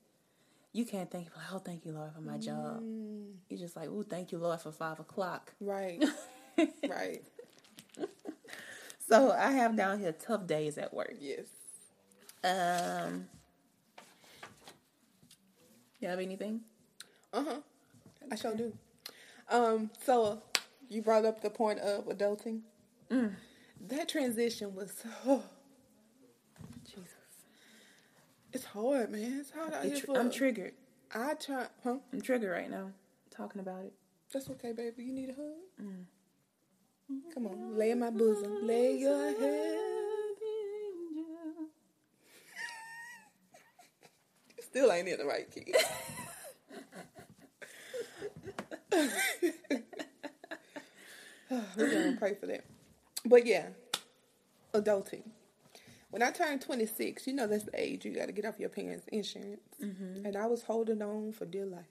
S1: you can't think like, oh, thank you Lord for my job. Mm. You're just like, oh, thank you Lord for five o'clock.
S2: Right. right.
S1: So I have down here tough days at work.
S2: Yes.
S1: Um, You have anything?
S2: Uh huh. I sure do. Um, so you brought up the point of adulting.
S1: Mm.
S2: That transition was oh, Jesus. It's hard, man. It's hard out
S1: It
S2: here. For,
S1: I'm triggered.
S2: I try, huh?
S1: I'm triggered right now talking about it.
S2: That's okay, baby. You need a hug? Come on, lay in my bosom. Lay your head. Still ain't in the right key. We're gonna pray for that. But yeah, adulting. When I turned 26, you know that's the age you got to get off your parents' insurance. Mm-hmm. And I was holding on for dear life.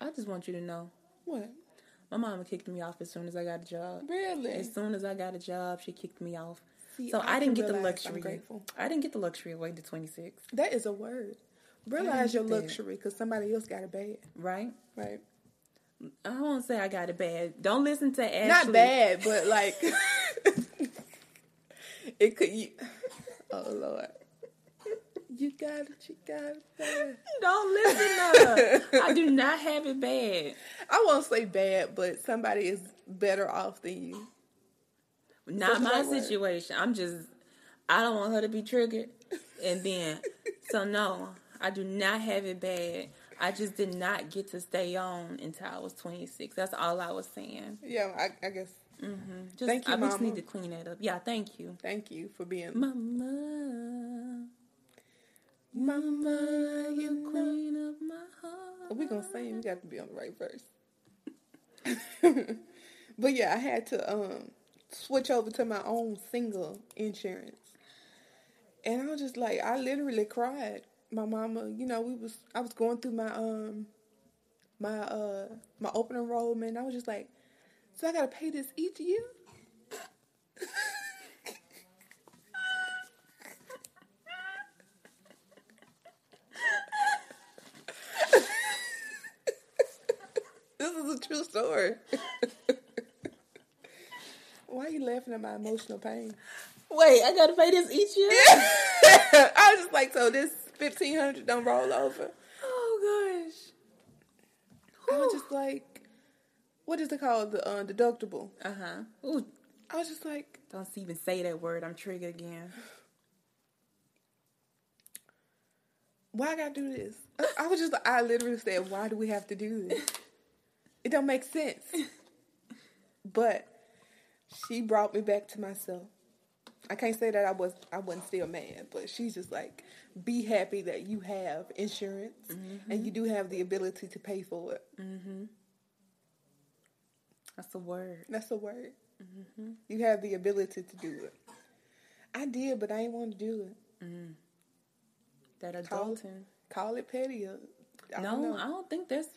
S1: I just want you to know,
S2: What?
S1: My mama kicked me off as soon as I got a job.
S2: Really?
S1: As soon as I got a job, she kicked me off.
S2: See,
S1: so
S2: I
S1: I, didn't get the luxury.
S2: grateful.
S1: I didn't get the luxury of waiting to 26,
S2: That is a word. Realize your luxury because somebody else got it bad,
S1: right?
S2: right?
S1: I won't say I got it bad. Don't listen to Ashley.
S2: Not bad, but like it could. You, oh Lord, you got it. You got it. Bad.
S1: Don't listen to her. I do not have it bad.
S2: I won't say bad, but somebody is better off than you.
S1: Not my
S2: that word?
S1: situation. I'm just, I don't want her to be triggered. And then, so no, I do not have it bad. I just did not get to stay on until I was 26. That's all I was saying.
S2: Yeah, I, I guess. Mm-hmm.
S1: Just,
S2: Thank you,
S1: I just need to clean that up. Yeah, thank you.
S2: Thank you for being
S1: Mama,
S2: Mama. You
S1: queen of my heart.
S2: We gonna sing. We got to be on the right verse. but yeah, I had to um switch over to my own single insurance, and I was just like, I literally cried. My mama, you know, we was I was going through my um my uh my open enrollment. I was just like, so I gotta pay this each year. This is a true story. Why are you laughing at my emotional pain?
S1: Wait, I gotta pay this each year?
S2: I was just like, so this fifteen hundred don't roll over.
S1: Oh gosh.
S2: I was just like, what is it called? The uh, deductible.
S1: Uh huh. Ooh,
S2: I was just like,
S1: don't even say that word. I'm triggered again.
S2: why I gotta do this? I, I was just, I literally said, why do we have to do this? It don't make sense. But she brought me back to myself. I can't say that I was I wasn't still mad, but she's just like, be happy that you have insurance mm-hmm. and you do have the ability to pay for it. Mm-hmm.
S1: That's the word.
S2: That's a word. Mm-hmm. You have the ability to do it. I did, but I didn't want to do it. Mm.
S1: That
S2: Call,
S1: adulting.
S2: call it petty. Uh, I
S1: No,
S2: don't.
S1: I don't think that's.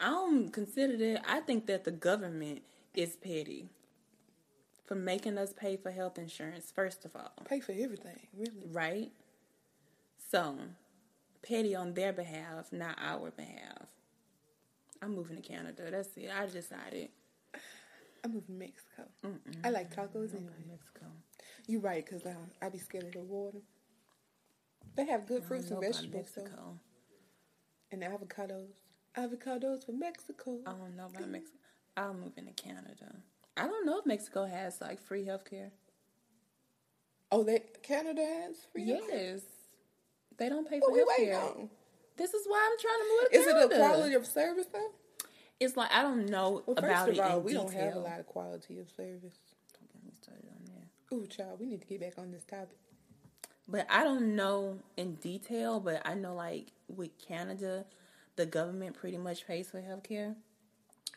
S1: I don't consider that. I think that the government is petty for making us pay for health insurance. First of all,
S2: pay for everything, really.
S1: right? So, petty on their behalf, not our behalf. I'm moving to Canada. That's it. I decided.
S2: I'm moving to Mexico. I like tacos anyway.
S1: Mexico.
S2: You're right, because I, um, I be scared of the water. They have good fruits and
S1: don't know about
S2: vegetables, though. And avocados. Avocados from Mexico.
S1: I don't know about Mexico. I'll move into Canada. I don't know if Mexico has like free healthcare.
S2: Oh, they Canada has free healthcare?
S1: Yes. They don't pay
S2: What
S1: for
S2: we waiting
S1: healthcare. This is why I'm trying to move to
S2: Is it
S1: Canada.
S2: a quality of service though?
S1: It's like I don't know
S2: Well, first
S1: about
S2: of
S1: it
S2: all, we
S1: detail.
S2: don't have a lot of quality of service.
S1: Don't get me started on that.
S2: Ooh, child, we need to get back on this topic.
S1: But I don't know in detail. But I know like with Canada, the government pretty much pays for healthcare,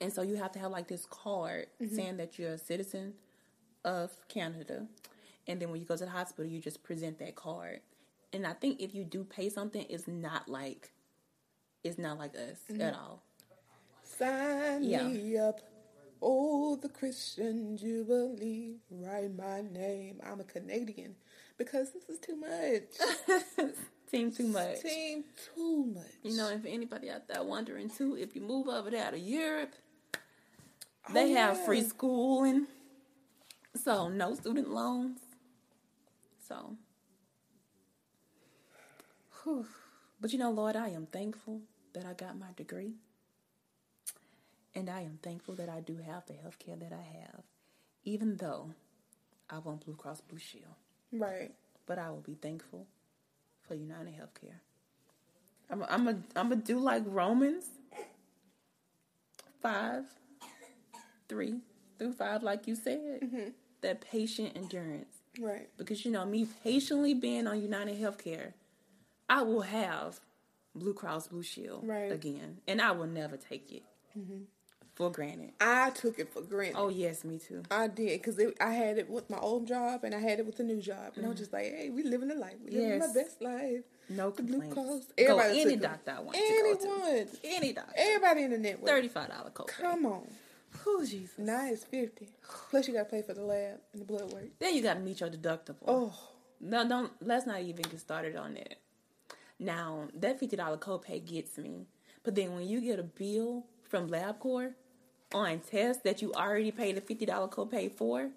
S1: and so you have to have like this card mm-hmm. saying that you're a citizen of Canada, and then when you go to the hospital, you just present that card. And I think if you do pay something, it's not like it's not like us mm-hmm. at all.
S2: Sign
S1: Yeah.
S2: me up. Oh, the Christian Jubilee. Write my name. I'm a Canadian because this is too much.
S1: Seems too much.
S2: Seem too much.
S1: You know, if anybody out there wondering too, if you move over there to Europe,
S2: Oh,
S1: they have
S2: yeah.
S1: free schooling, so no student loans. So, whew. but you know, Lord, I am thankful that I got my degree. And I am thankful that I do have the health care that I have, even though I want Blue Cross Blue Shield.
S2: Right.
S1: But I will be thankful for United Healthcare. I'm I'm a, I'm gonna do like Romans five, three through five, like you said.
S2: Mm-hmm.
S1: That patient endurance,
S2: Right.
S1: because you know me patiently being on United Healthcare, I will have Blue Cross Blue Shield
S2: Right.
S1: again, and I will never take it for granted.
S2: I took it for granted.
S1: Oh yes, me too.
S2: I did because I had it with my old job and I had it with the new job, and I was just like, "Hey, we living the life. We living my
S1: Mm.
S2: Best life."
S1: No
S2: The Blue
S1: complaints.
S2: Cross.
S1: Go any doctor I want to go to.
S2: Anyone,
S1: Any doctor.
S2: everybody in the network.
S1: Thirty-five dollar copay.
S2: Come on,
S1: Oh Jesus.
S2: now it's fifty. Plus, you got to pay for the lab and the blood work.
S1: Then you got to meet your deductible.
S2: Oh,
S1: No, don't. Let's not even get started on that. Now that fifty dollar copay gets me, but then when you get a bill from LabCorp on tests that you already paid a fifty dollar copay for,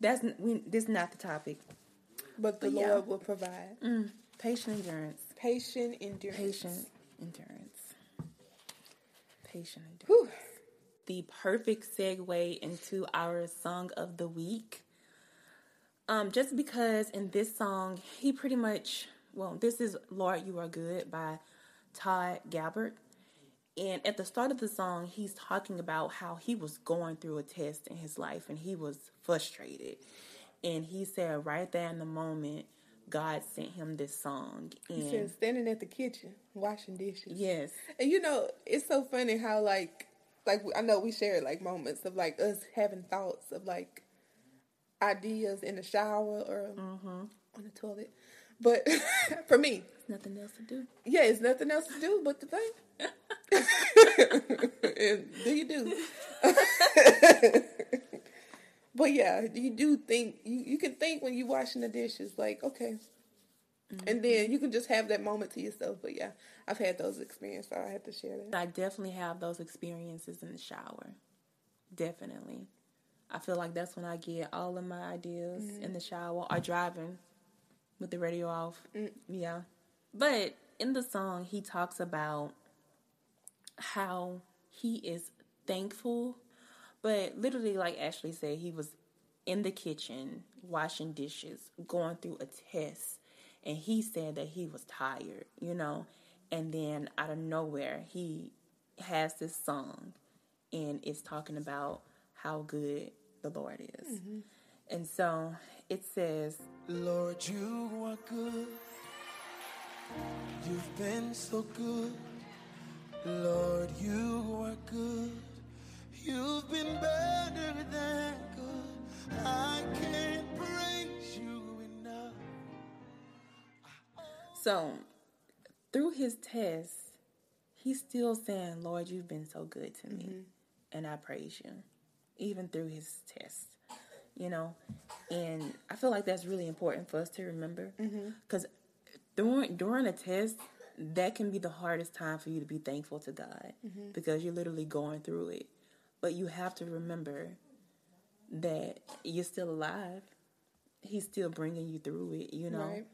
S1: that's we, this is not the topic.
S2: but the
S1: But yeah.
S2: Lord will provide.
S1: Patient endurance.
S2: Patient endurance.
S1: Patient endurance. Patient endurance.
S2: Whew.
S1: the perfect segue into our song of the week. Um, just because in this song, he pretty much, well, this is Lord, You Are Good by Todd Galberth. And at the start of the song, he's talking about how he was going through a test in his life and he was frustrated. And he said, right there in the moment, God sent him this song. And
S2: He said, standing at the kitchen washing dishes.
S1: yes,
S2: And you know, it's so funny how like like I know we shared like moments of like us having thoughts of like ideas in the shower or
S1: Mm-hmm.
S2: on the toilet. But for me,
S1: nothing else to do.
S2: yeah, it's nothing else to do but to think. and do you do? but yeah, you do think you, you can think when you're washing the dishes, like, okay. And mm-hmm. then you can just have that moment to yourself. But yeah, I've had those experiences, so I have to share that.
S1: I definitely have those experiences in the shower. Definitely. I feel like that's when I get all of my ideas in mm-hmm. the shower or driving with the radio off. Mm. Yeah. But in the song, he talks about how he is thankful. But literally, like Ashley said, he was in the kitchen washing dishes, going through a test, and he said that he was tired, you know. And then out of nowhere, he has this song, and it's talking about how good the Lord is. Mm-hmm. And so it says,
S4: Lord, you are good. You've been so good. Lord, you are good. You've been better than good. I can't praise you enough.
S1: So, through his test, he's still saying, Lord, you've been so good to me. Mm-hmm. And I praise you, even through his test, you know? And I feel like that's really important for us to remember. Mm-hmm. Because during, during a test, that can be the hardest time for you to be thankful to God mm-hmm. because you're literally going through it. But you have to remember that you're still alive. He's still bringing you through it, you know?
S2: Right.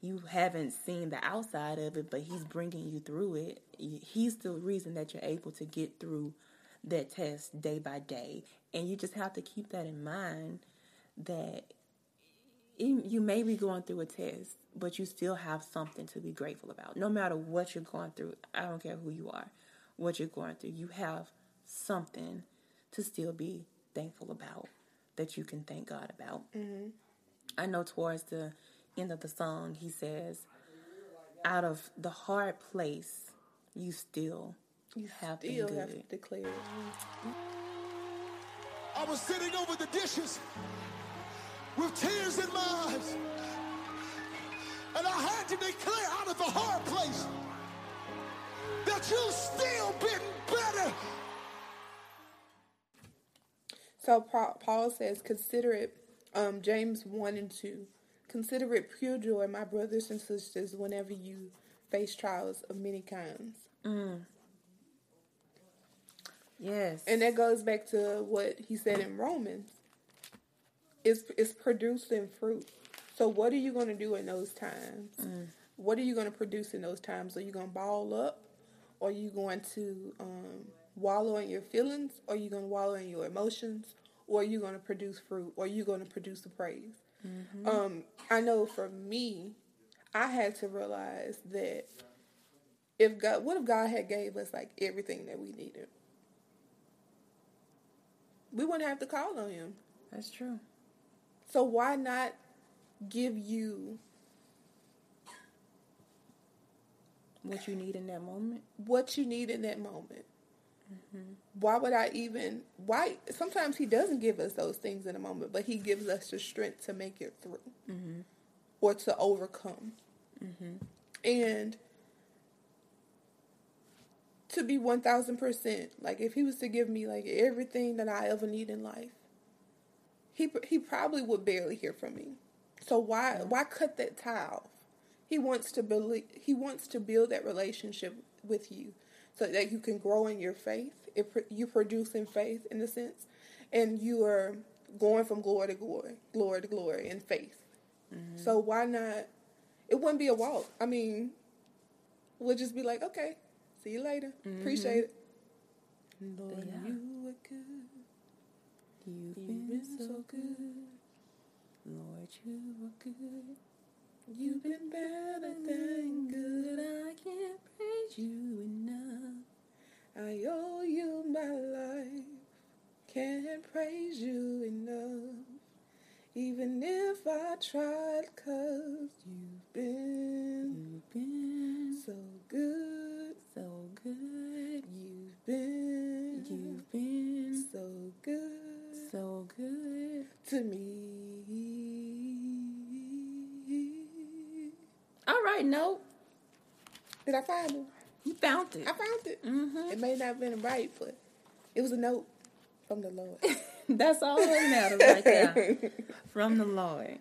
S1: you haven't seen the outside of it, but he's bringing you through it. He's the reason that you're able to get through that test day by day. And you just have to keep that in mind that you you may be going through a test, but you still have something to be grateful about. No matter what you're going through, I don't care who you are, what you're going through, you have something to still be thankful about that you can thank God about. Mm-hmm. I know towards the end of the song, he says, out of the hard place, you still
S2: You
S1: have been
S2: still
S1: good.
S2: have to declare it. Mm-hmm.
S4: I was sitting over the dishes with tears in my eyes. And I had to declare out of the hard place that you've still been better.
S2: So Paul says, consider it, um, James 1 and 2. Consider it pure joy, my brothers and sisters, whenever you face trials of many kinds.
S1: Yes.
S2: And that goes back to what he said in Romans. It's, it's producing fruit. So what are you going to do in those times? What are you going to produce in those times? Are you going to ball up? Or Are you going to um, wallow in your feelings? Or are you going to wallow in your emotions? Or are you going to produce fruit? Or are you going to produce the praise? Um, I know for me, I had to realize that if God, what if God had gave us like everything that we needed? We wouldn't have to call on Him.
S1: That's true.
S2: So why not give you
S1: What you need in that moment.
S2: what you need in that moment? Mm-hmm. Why would I even? Why? Sometimes He doesn't give us those things in a moment, but He gives us the strength to make it through mm-hmm. or to overcome. Mm-hmm. And to be one thousand percent, like if He was to give me like everything that I ever need in life, He He probably would barely hear from me. So why why cut that tie off? He wants to believe, he wants to build that relationship with you so that you can grow in your faith. It, you produce in faith in a sense, and you are going from glory to glory, glory to glory in faith. Mm-hmm. So why not? It wouldn't be a walk. I mean, we'll just be like, okay, see you later. Appreciate it. Mm-hmm. Lord,
S1: Yeah.
S2: you are good.
S1: You've
S2: You've been so good.
S1: Lord, you are good.
S2: You've been better than good.
S1: I can't praise you enough.
S2: I owe you my life. Can't praise you enough. Even if I tried, cause you've been
S1: You've been
S2: so good.
S1: so good.
S2: You've been
S1: You've been
S2: so good
S1: so good.
S2: to me.
S1: All right, no,
S2: Did I find it?
S1: you found it.
S2: I found it.
S1: Mm-hmm.
S2: It may not have been right, but it was a note from the Lord.
S1: That's all that matters right there. From the Lord.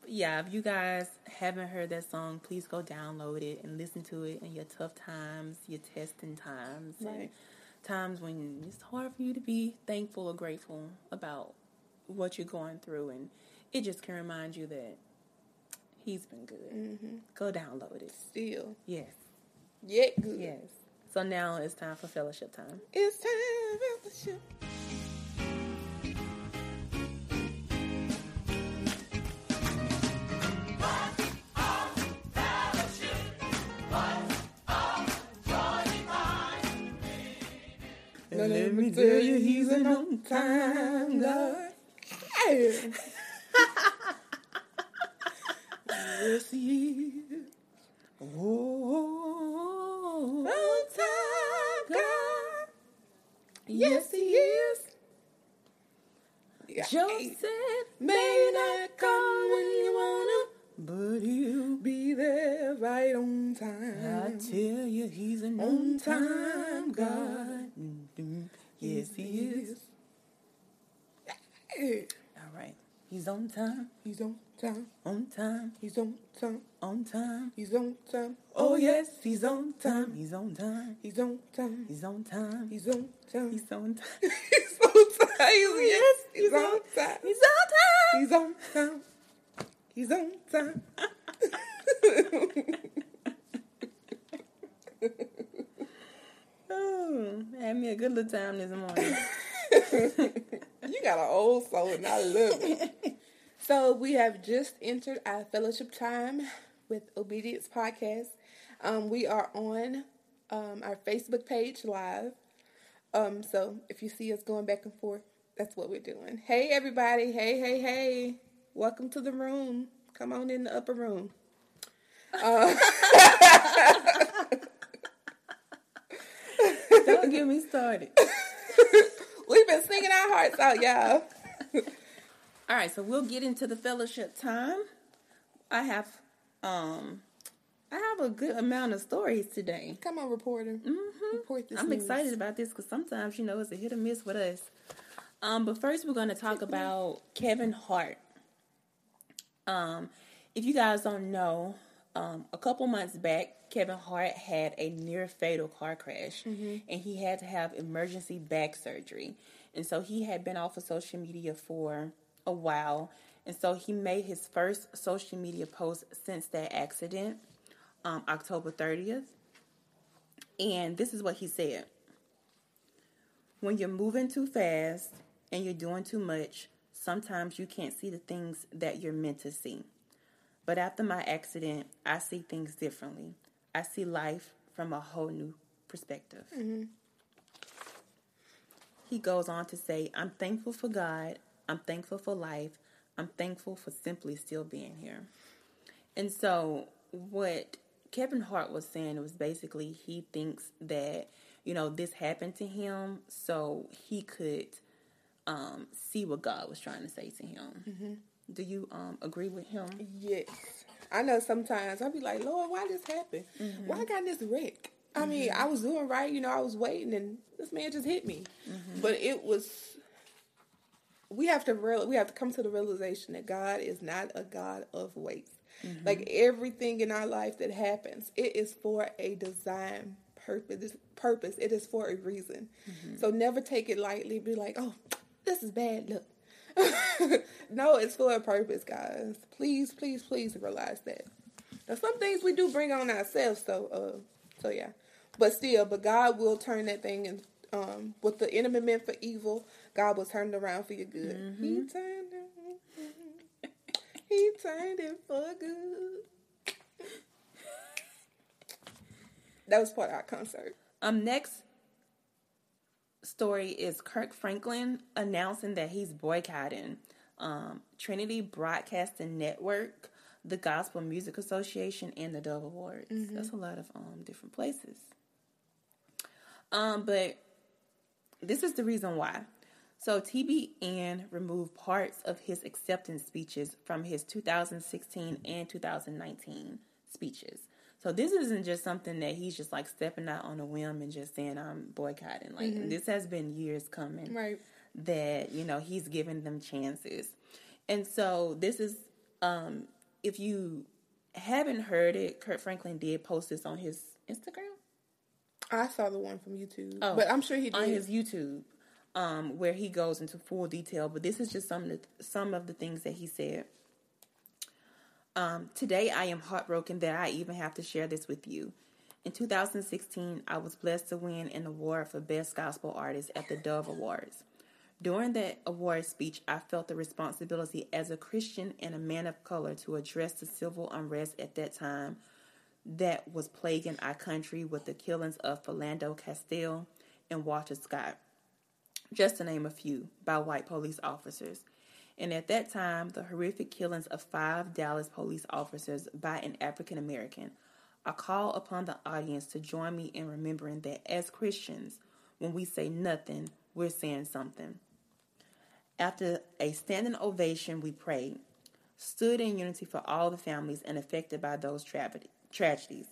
S1: But yeah, if you guys haven't heard that song, please go download it and listen to it in your tough times, your testing times,
S2: Right.
S1: times when it's hard for you to be thankful or grateful about what you're going through. And it just can remind you that He's been good.
S2: Mm-hmm.
S1: Go download it.
S2: Still,
S1: Yes.
S2: yet good.
S1: Yes. So now it's time for fellowship time.
S2: It's time for the show. Now let me tell you, he's an on time God. Yeah. yes, he is.
S1: Oh,
S2: On time God. Yes, he is. Yeah.
S1: Joseph
S2: may not come when you want him,
S1: but he'll
S2: be there right on time.
S1: I tell you, he's an
S2: On time God.
S1: God. Mhm. Yes, he is.
S2: Yeah.
S1: All right. He's on time,
S2: He's on time.
S1: on time,
S2: He's on time.
S1: on time.
S2: He's on time.
S1: Oh, yes, he's on time. He's on time.
S2: He's on time.
S1: He's on time.
S2: He's on time.
S1: He's on time.
S2: He's on time. Yes, he's on- time.
S1: He's on time.
S2: He's on time. He's on time.
S1: Oh, had me a good little time this morning.
S2: You got an old soul, and I love it. so we have just entered our fellowship time with Obedience Podcast. Um, we are on um, our Facebook page live. Um, so if you see us going back and forth, that's what we're doing. Hey everybody! Hey hey hey! Welcome to the room. Come on in the upper room.
S1: Don't get me started.
S2: We've been singing our hearts out, y'all.
S1: All right, so we'll get into the fellowship time. I have um I have a good amount of stories today.
S2: Come on, reporter.
S1: Mm-hmm.
S2: Report this.
S1: I'm
S2: news.
S1: excited about this because sometimes you know it's a hit or miss with us. Um, but first we're going to talk about Kevin Hart. Um, if you guys don't know, um, a couple months back, Kevin Hart had a near fatal car crash, and he had to have emergency back surgery. And so he had been off of social media for a while, and so he made his first social media post since that accident, um, October 30th And this is what he said. When you're moving too fast and you're doing too much, sometimes you can't see the things that you're meant to see. But after my accident, I see things differently. I see life from a whole new perspective. Mm-hmm. He goes on to say, I'm thankful for God. I'm thankful for life. I'm thankful for simply still being here. And so, what Kevin Hart was saying was basically he thinks that, you know, this happened to him so he could um, see what God was trying to say to him. Mm-hmm. Do you um, agree with him?
S2: Yes. I know sometimes I'll be like, Lord, why this happen? Mm-hmm. Why I got this wreck? I mm-hmm. mean, I was doing right, you know, I was waiting and this man just hit me. Mm-hmm. But it was we have to real we have to come to the realization that God is not a God of waste. Mm-hmm. Like everything in our life that happens, it is for a design purpose. Purpose. It is for a reason. Mm-hmm. So never take it lightly. Be like, oh, this is bad. Look. no, it's for a purpose, guys. Please, please, please realize that. Now, some things we do bring on ourselves, so, uh, so yeah. But still, but God will turn that thing and um, what the enemy meant for evil, God will turn it around for your good. Mm-hmm. He turned it, He turned it for good. that was part of our concert.
S1: Um, next story is Kirk Franklin announcing that he's boycotting um, Trinity Broadcasting Network, the Gospel Music Association, and the Dove Awards. Mm-hmm. That's a lot of um, different places. Um, but this is the reason why. So TBN removed parts of his acceptance speeches from his 2016 and 2019 speeches. So this isn't just something that he's just like stepping out on a whim and just saying I'm boycotting. Like mm-hmm. this has been years coming.
S2: Right.
S1: That, you know, he's giving them chances. And so this is um if you haven't heard it, Kirk Franklin did post this on his Instagram.
S2: I saw the one from YouTube, oh, but I'm sure he did.
S1: on his YouTube, um, where he goes into full detail. But this is just some of the, some of the things that he said. Um, today, I am heartbroken that I even have to share this with you. In 2016, I was blessed to win an award for Best Gospel Artist at the Dove Awards. During that award speech, I felt the responsibility as a Christian and a man of color to address the civil unrest at that time that was plaguing our country with the killings of Philando Castile and Walter Scott, just to name a few, by white police officers. And at that time, the horrific killings of five Dallas police officers by an African American. I call upon the audience to join me in remembering that as Christians, when we say nothing, we're saying something. After a standing ovation, we prayed, stood in unity for all the families and affected by those tragedies tragedies.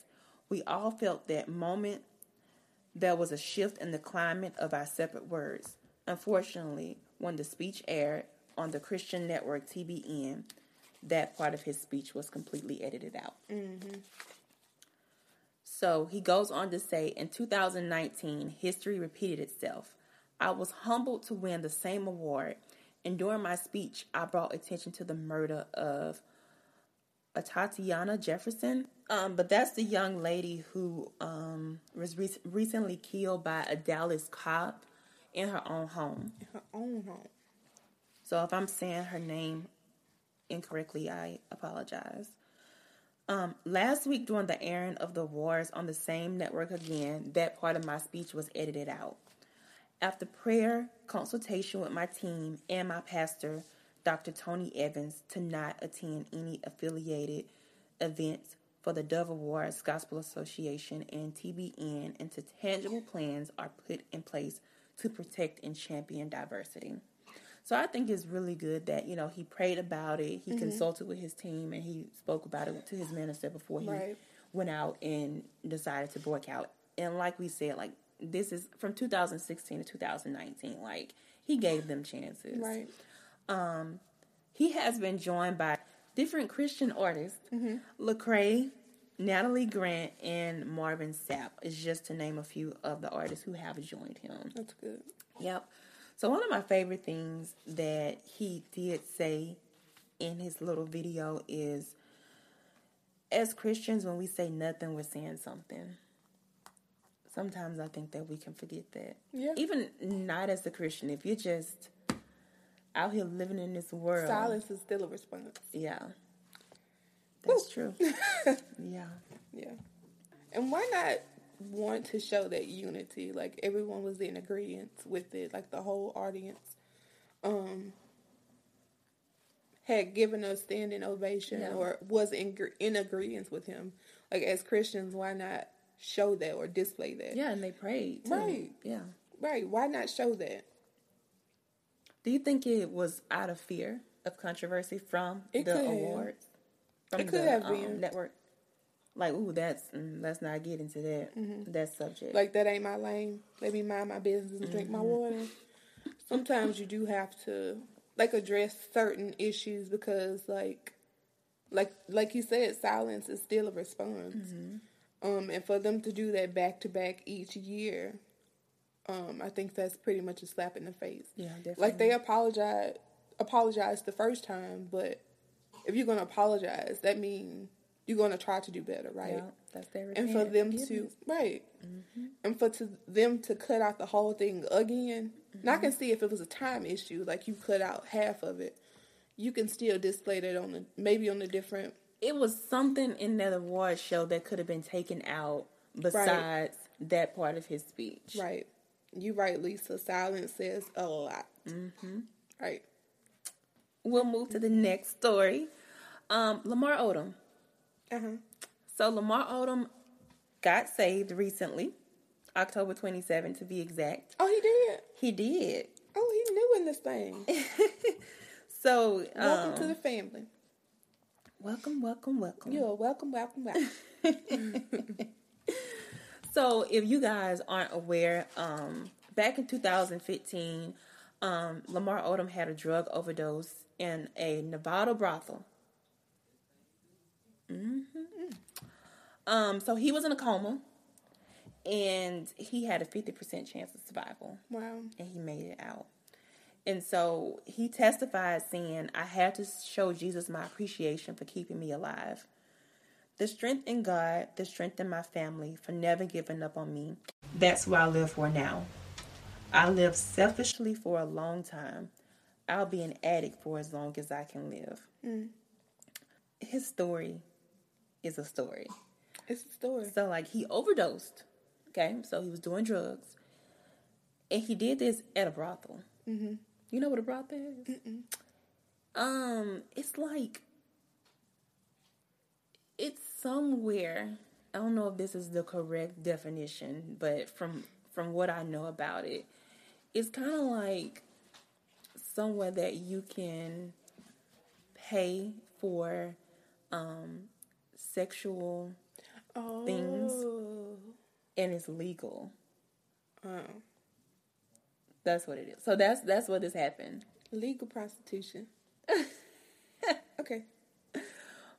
S1: We all felt that moment there was a shift in the climate of our separate words. Unfortunately, when the speech aired on the Christian network TBN, that part of his speech was completely edited out. Mm-hmm. So he goes on to say in 2019, history repeated itself. I was humbled to win the same award, and during my speech, I brought attention to the murder of Atatiana Jefferson. Um, but that's the young lady who um, was re- recently killed by a Dallas cop in her own home.
S2: In her own home.
S1: So if I'm saying her name incorrectly, I apologize. Um, last week, during the airing of the wars on the same network again, that part of my speech was edited out. After prayer, consultation with my team, and my pastor, Dr. Tony Evans to not attend any affiliated events for the Dove Awards Gospel Association and TBN until tangible plans are put in place to protect and champion diversity. So I think it's really good that, you know, he prayed about it, he mm-hmm. consulted with his team, and he spoke about it to his minister before he right. went out and decided to boycott. And like we said, like, this is from 2016 to 2019. Like, he gave them chances.
S2: Right.
S1: Um, he has been joined by different Christian artists, mm-hmm. Lecrae, Natalie Grant, and Marvin Sapp, is just to name a few of the artists who have joined him.
S2: That's good.
S1: Yep. So one of my favorite things that he did say in his little video is as Christians when we say nothing we're saying something. sometimes I think that we can forget that.
S2: Yeah.
S1: Even not as a Christian, if you're just out here living in this world.
S2: Silence is still a response.
S1: Yeah. That's true. yeah.
S2: Yeah. And why not want to show that unity? Like everyone was in agreement with it, like the whole audience um had given a standing ovation
S1: Yeah.
S2: or was in in agreement with him. Like as Christians, why not show that or display that?
S1: Yeah, and they prayed. Too.
S2: Right.
S1: Yeah.
S2: Right. Why not show that?
S1: Do you think it was out of fear of controversy from
S2: It
S1: the awards? From
S2: It could
S1: the,
S2: have
S1: um,
S2: been.
S1: network. Like, ooh, that's mm, let's not get into that that subject.
S2: Mm-hmm. Like that ain't my lane. Let me mind my business and drink my
S1: Mm-hmm.
S2: water. Sometimes you do have to like address certain issues because like like like you said, silence is still a response.
S1: Mm-hmm.
S2: Um and for them to do that back to back each year, um, I think that's pretty much a slap in the face.
S1: Yeah,
S2: Like they apologize apologized the first time, but if you're gonna apologize, that means you're gonna try to do better, right?
S1: yeah, that's their
S2: and for them to right and for to them to cut out the whole thing again now i can
S1: Mm-hmm.
S2: see if it was a time issue like you cut out half of it you can still display that on the maybe on the different
S1: it was something in that award show that could have been taken out besides that part of his speech.
S2: right you right lisa silence says a lot mm-hmm. right
S1: We'll move to the next story. Um, Lamar Odom.
S2: Uh-huh
S1: So Lamar Odom got saved recently, October 27 to be exact.
S2: oh he did
S1: He did.
S2: oh he knew in this thing
S1: So
S2: welcome
S1: um,
S2: to the family
S1: welcome, welcome, welcome.
S2: you're welcome welcome welcome
S1: So, if you guys aren't aware, um, back in 2015, um, Lamar Odom had a drug overdose in a Nevada brothel. Hmm Um, so he was in a coma, and he had a 50% chance of survival,
S2: wow
S1: and he made it out. And so he testified saying, I had to show Jesus my appreciation for keeping me alive. The strength in God, the strength in my family for never giving up on me. That's what I live for now. I lived selfishly for a long time. I'll be an addict for as long as I can live. His story is a story.
S2: it's a story
S1: So, like, he overdosed. Okay, so he was doing drugs, and he did this at a brothel. Mm-hmm. You know what a brothel is? Um, it's like it's somewhere. I don't know if this is the correct definition, but from from what I know about it, it's kind of like somewhere that you can pay for um, sexual
S2: oh
S1: things. and it's legal.
S2: oh.
S1: That's what it is. So that's that's what has happened.
S2: legal prostitution okay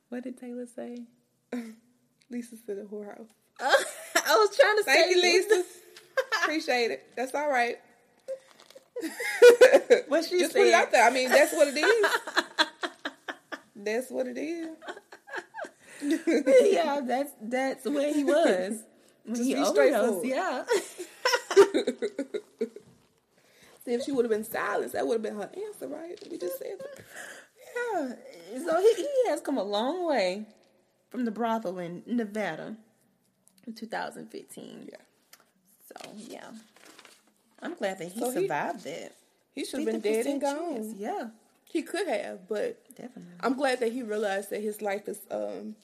S1: What did Taylor say?
S2: Lisa said a whorehouse.
S1: I was trying to
S2: Thank
S1: say
S2: you, Lisa. Appreciate it. That's all right.
S1: What she
S2: Just
S1: said.
S2: put it out there. I mean, that's what it is. that's what it is.
S1: yeah, that's that's where he was when he
S2: be
S1: overdosed. Yeah.
S2: See, if she would have been silenced, that would have been her answer, right? We just said that.
S1: yeah. So he, he has come a long way from the brothel in Nevada in 2015.
S2: Yeah.
S1: So yeah, I'm glad that he
S2: So he-
S1: survived that.
S2: He should have been dead and
S1: 50% chance.
S2: gone.
S1: Yeah,
S2: He could have, but
S1: definitely.
S2: I'm glad that he realized that his life is um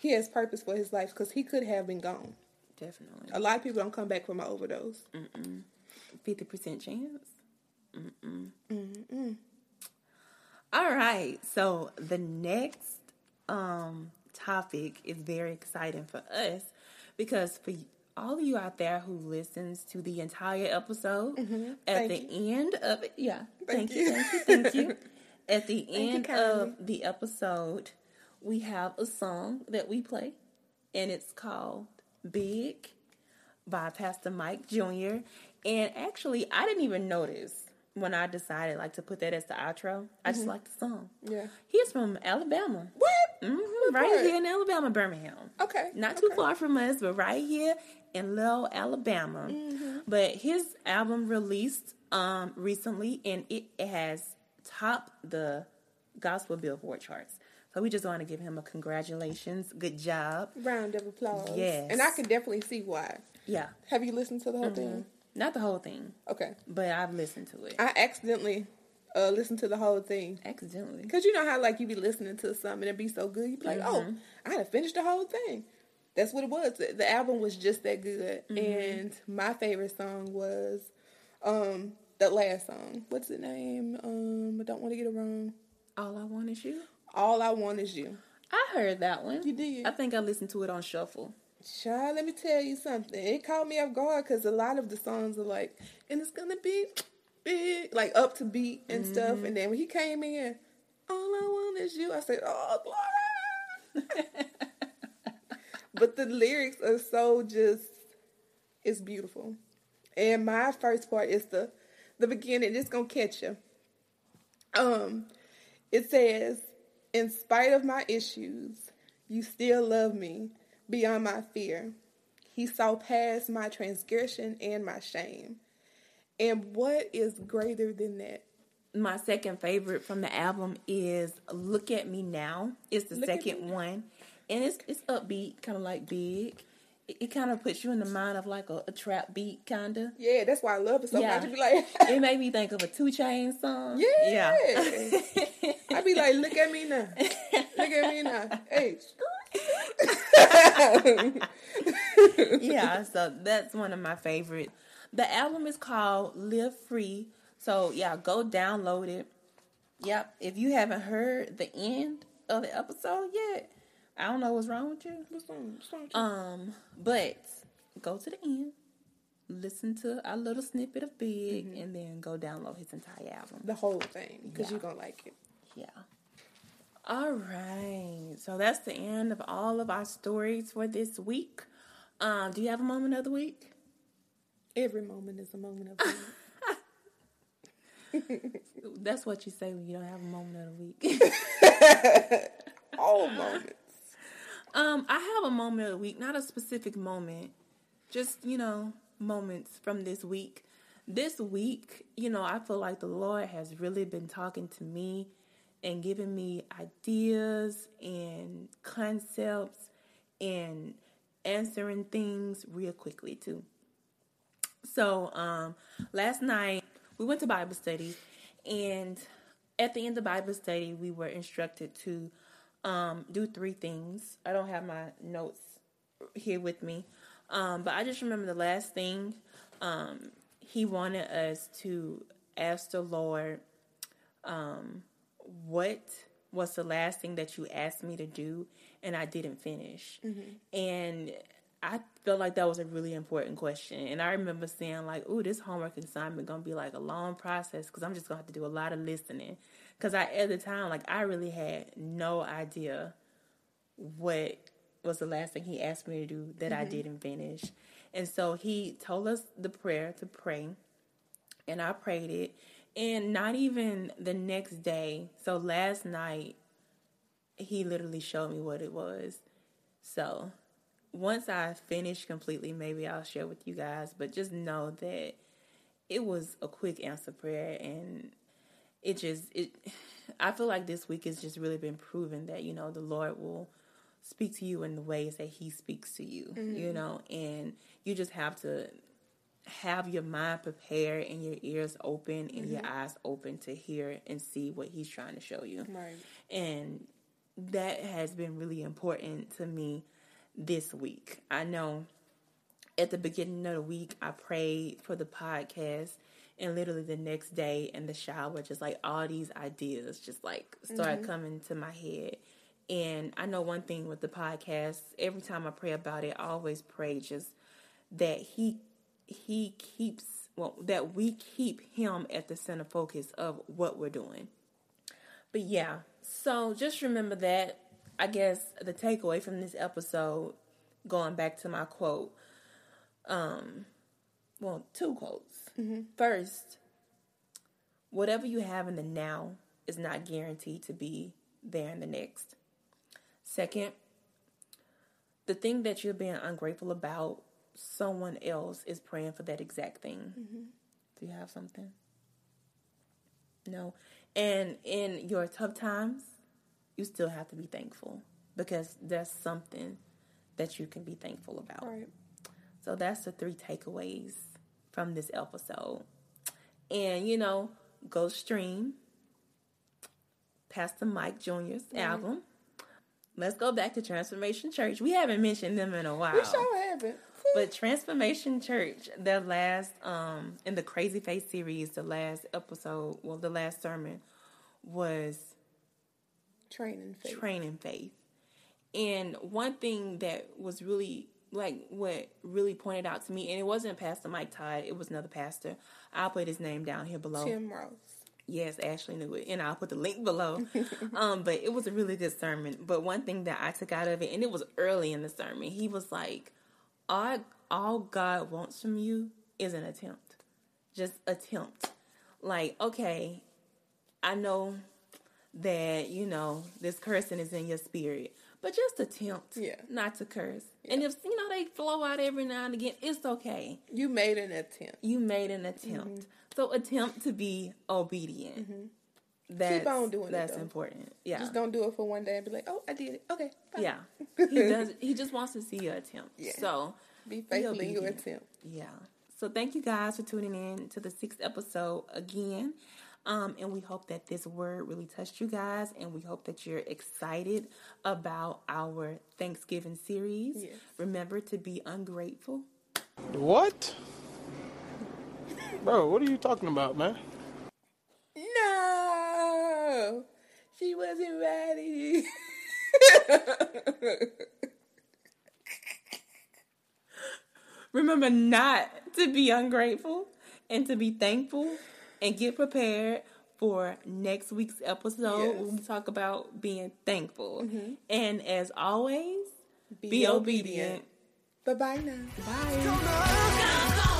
S2: he has purpose for his life because he could have been gone.
S1: Definitely.
S2: A lot of people don't come back from an overdose.
S1: Fifty percent chance. Mm-mm. All right. So the next um, topic is very exciting for us because for all of you out there who listens to the entire episode, at
S2: Mm-hmm. Thank
S1: the end of it, yeah, thank,
S2: Thank
S1: you,
S2: you.
S1: thank you, thank you. At the end of the episode, we have a song that we play, and it's called "Big." by Pastor Mike Jr. And actually, I didn't even notice when I decided like to put that as the outro. I just like the song.
S2: Yeah.
S1: He's from Alabama.
S2: What?
S1: hmm
S2: What
S1: right
S2: part?
S1: here in Alabama, Birmingham.
S2: Okay.
S1: Not too
S2: okay.
S1: far from us, but right here in Little Alabama.
S2: Mm-hmm.
S1: But his album released um recently and it has topped the gospel billboard charts. So we just want to give him a congratulations. Good job.
S2: Round of applause.
S1: Yes.
S2: And I can definitely see why.
S1: Yeah.
S2: Have you listened to the whole thing?
S1: Not the whole thing,
S2: Okay.
S1: but I've listened to it.
S2: I accidentally uh, listened to the whole thing.
S1: Accidentally.
S2: Cause you know how like you be listening to something and it be so good, you be like, oh, I gotta finish the whole thing. That's what it was. The, the album was just that good, and my favorite song was um the last song. What's the name? Um, I don't want to get it wrong.
S1: All I want is you.
S2: All I want is you.
S1: I heard that one.
S2: You did.
S1: I think I listened to it on shuffle.
S2: Child, let me tell you something. It caught me off guard because a lot of the songs are like, and it's gonna be big, like up to beat and stuff. And then when he came in, all I want is you. I said, oh, glory. but the lyrics are so just, it's beautiful. And my first part is the, the beginning. It's gonna catch you. Um, it says, in spite of my issues, you still love me beyond my fear. He saw past my transgression and my shame. And what is greater than that?
S1: My second favorite from the album is "Look at Me Now." It's the
S2: Look
S1: second one, and it's it's upbeat, kind of like big. It, it kind of puts you in the mind of like a, a trap beat, kind of.
S2: Yeah, that's why I love it so
S1: Yeah.
S2: much. To be like,
S1: It made me think of a 2 Chainz song.
S2: yeah. yeah. I'd be like, look at me now. Look at me now. Hey.
S1: yeah, so that's one of my favorite. The album is called Live Free. So yeah, go download it. Yep. If you haven't heard the end of the episode yet, I don't know what's wrong with you.
S2: What's wrong? What's wrong with you?
S1: Um, but go to the end, listen to a little snippet of Big, and then go download his entire album.
S2: the whole thing, because
S1: Yeah.
S2: you're going to like it.
S1: Yeah. All right. So that's the end of all of our stories for this week. Um, do you have a moment of the week?
S2: Every moment is a moment of the week.
S1: That's what you say when you don't have a moment of the week.
S2: All moments.
S1: Um, I have a moment of the week, not a specific moment, just you know, moments from this week. This week, you know, I feel like the Lord has really been talking to me and giving me ideas and concepts and answering things real quickly too. So, um, last night we went to Bible study, and at the end of Bible study, we were instructed to um, do three things. I don't have my notes here with me, um, but I just remember the last thing um, he wanted us to ask the Lord, um, what was the last thing that you asked me to do and I didn't finish? And I felt like that was a really important question. And I remember saying like, "Ooh, this homework assignment gonna be like a long process because I'm just gonna have to do a lot of listening." Because I at the time, like, I really had no idea what was the last thing he asked me to do that I mm-hmm. didn't finish. And so he told us the prayer to pray, and I prayed it. And not even the next day, so last night, he literally showed me what it was. So once I finish completely, maybe I'll share with you guys. But just know that it was a quick answer prayer, and it just it. I feel like this week has just really been proven that you know the Lord will speak to you in the ways that He speaks to you. You mm-hmm. know, and you just have to have your mind prepared and your ears open and your mm-hmm. eyes open to hear and see what He's trying to show you
S2: Right.
S1: and that has been really important to me this week. I know at the beginning of the week, I prayed for the podcast, and literally the next day in the shower, just like all these ideas just like started mm-hmm. coming to my head. And I know one thing with the podcast, every time I pray about it, I always pray just that he he keeps well that we keep him at the center focus of what we're doing. But yeah, so just remember that. I guess the takeaway from this episode, going back to my quote, um, well, two quotes. First, whatever you have in the now is not guaranteed to be there in the next. Second, the thing that you're being ungrateful about, someone else is praying for that exact thing. Do you have something? No. And in your tough times, you still have to be thankful because there's something that you can be thankful about.
S2: Right.
S1: So that's the three takeaways from this episode. And you know, go stream Pastor Mike Jr.'s album. Let's go back to Transformation Church. We haven't mentioned them in a while.
S2: We sure haven't.
S1: But Transformation Church, their last um in the Crazy Faith series, the last episode, well the last sermon was
S2: Training faith.
S1: training faith. And one thing that was really like what really pointed out to me, and it wasn't Pastor Mike Todd, it was another pastor. I'll put his name down here below.
S2: Tim Ross.
S1: Yes, Ashley knew it, and I'll put the link below. um, but it was a really good sermon. But one thing that I took out of it, and it was early in the sermon, he was like, "All all God wants from you is an attempt, just attempt. Like, okay, I know that you know this cursing is in your spirit, but just attempt,
S2: Yeah.
S1: not to curse. And if you know they flow out every now and again, it's okay.
S2: You made an attempt.
S1: You made an attempt, mm-hmm. so attempt to be obedient. Mm-hmm. That's,
S2: on doing it,
S1: That's
S2: though.
S1: important. Yeah,
S2: Just don't do it for one day and be like, oh, I did it. Okay. Bye.
S1: yeah. He does. He just wants to see your attempt.
S2: Yeah.
S1: So
S2: Be faithful in your attempt.
S1: Yeah. So thank you guys for tuning in to the sixth episode again. Um, and we hope that this word really touched you guys, and we hope that you're excited about our Thanksgiving series.
S2: Yes.
S1: Remember to be ungrateful.
S5: What? Bro, what are you talking about, man?
S2: No, she wasn't ready.
S1: Remember not to be ungrateful and to be thankful and get prepared for next week's episode
S2: Yes.
S1: when we talk about being thankful. Mm-hmm. And as always, be,
S2: Be
S1: obedient.
S2: obedient. bye bye now.
S1: Bye.
S4: Hold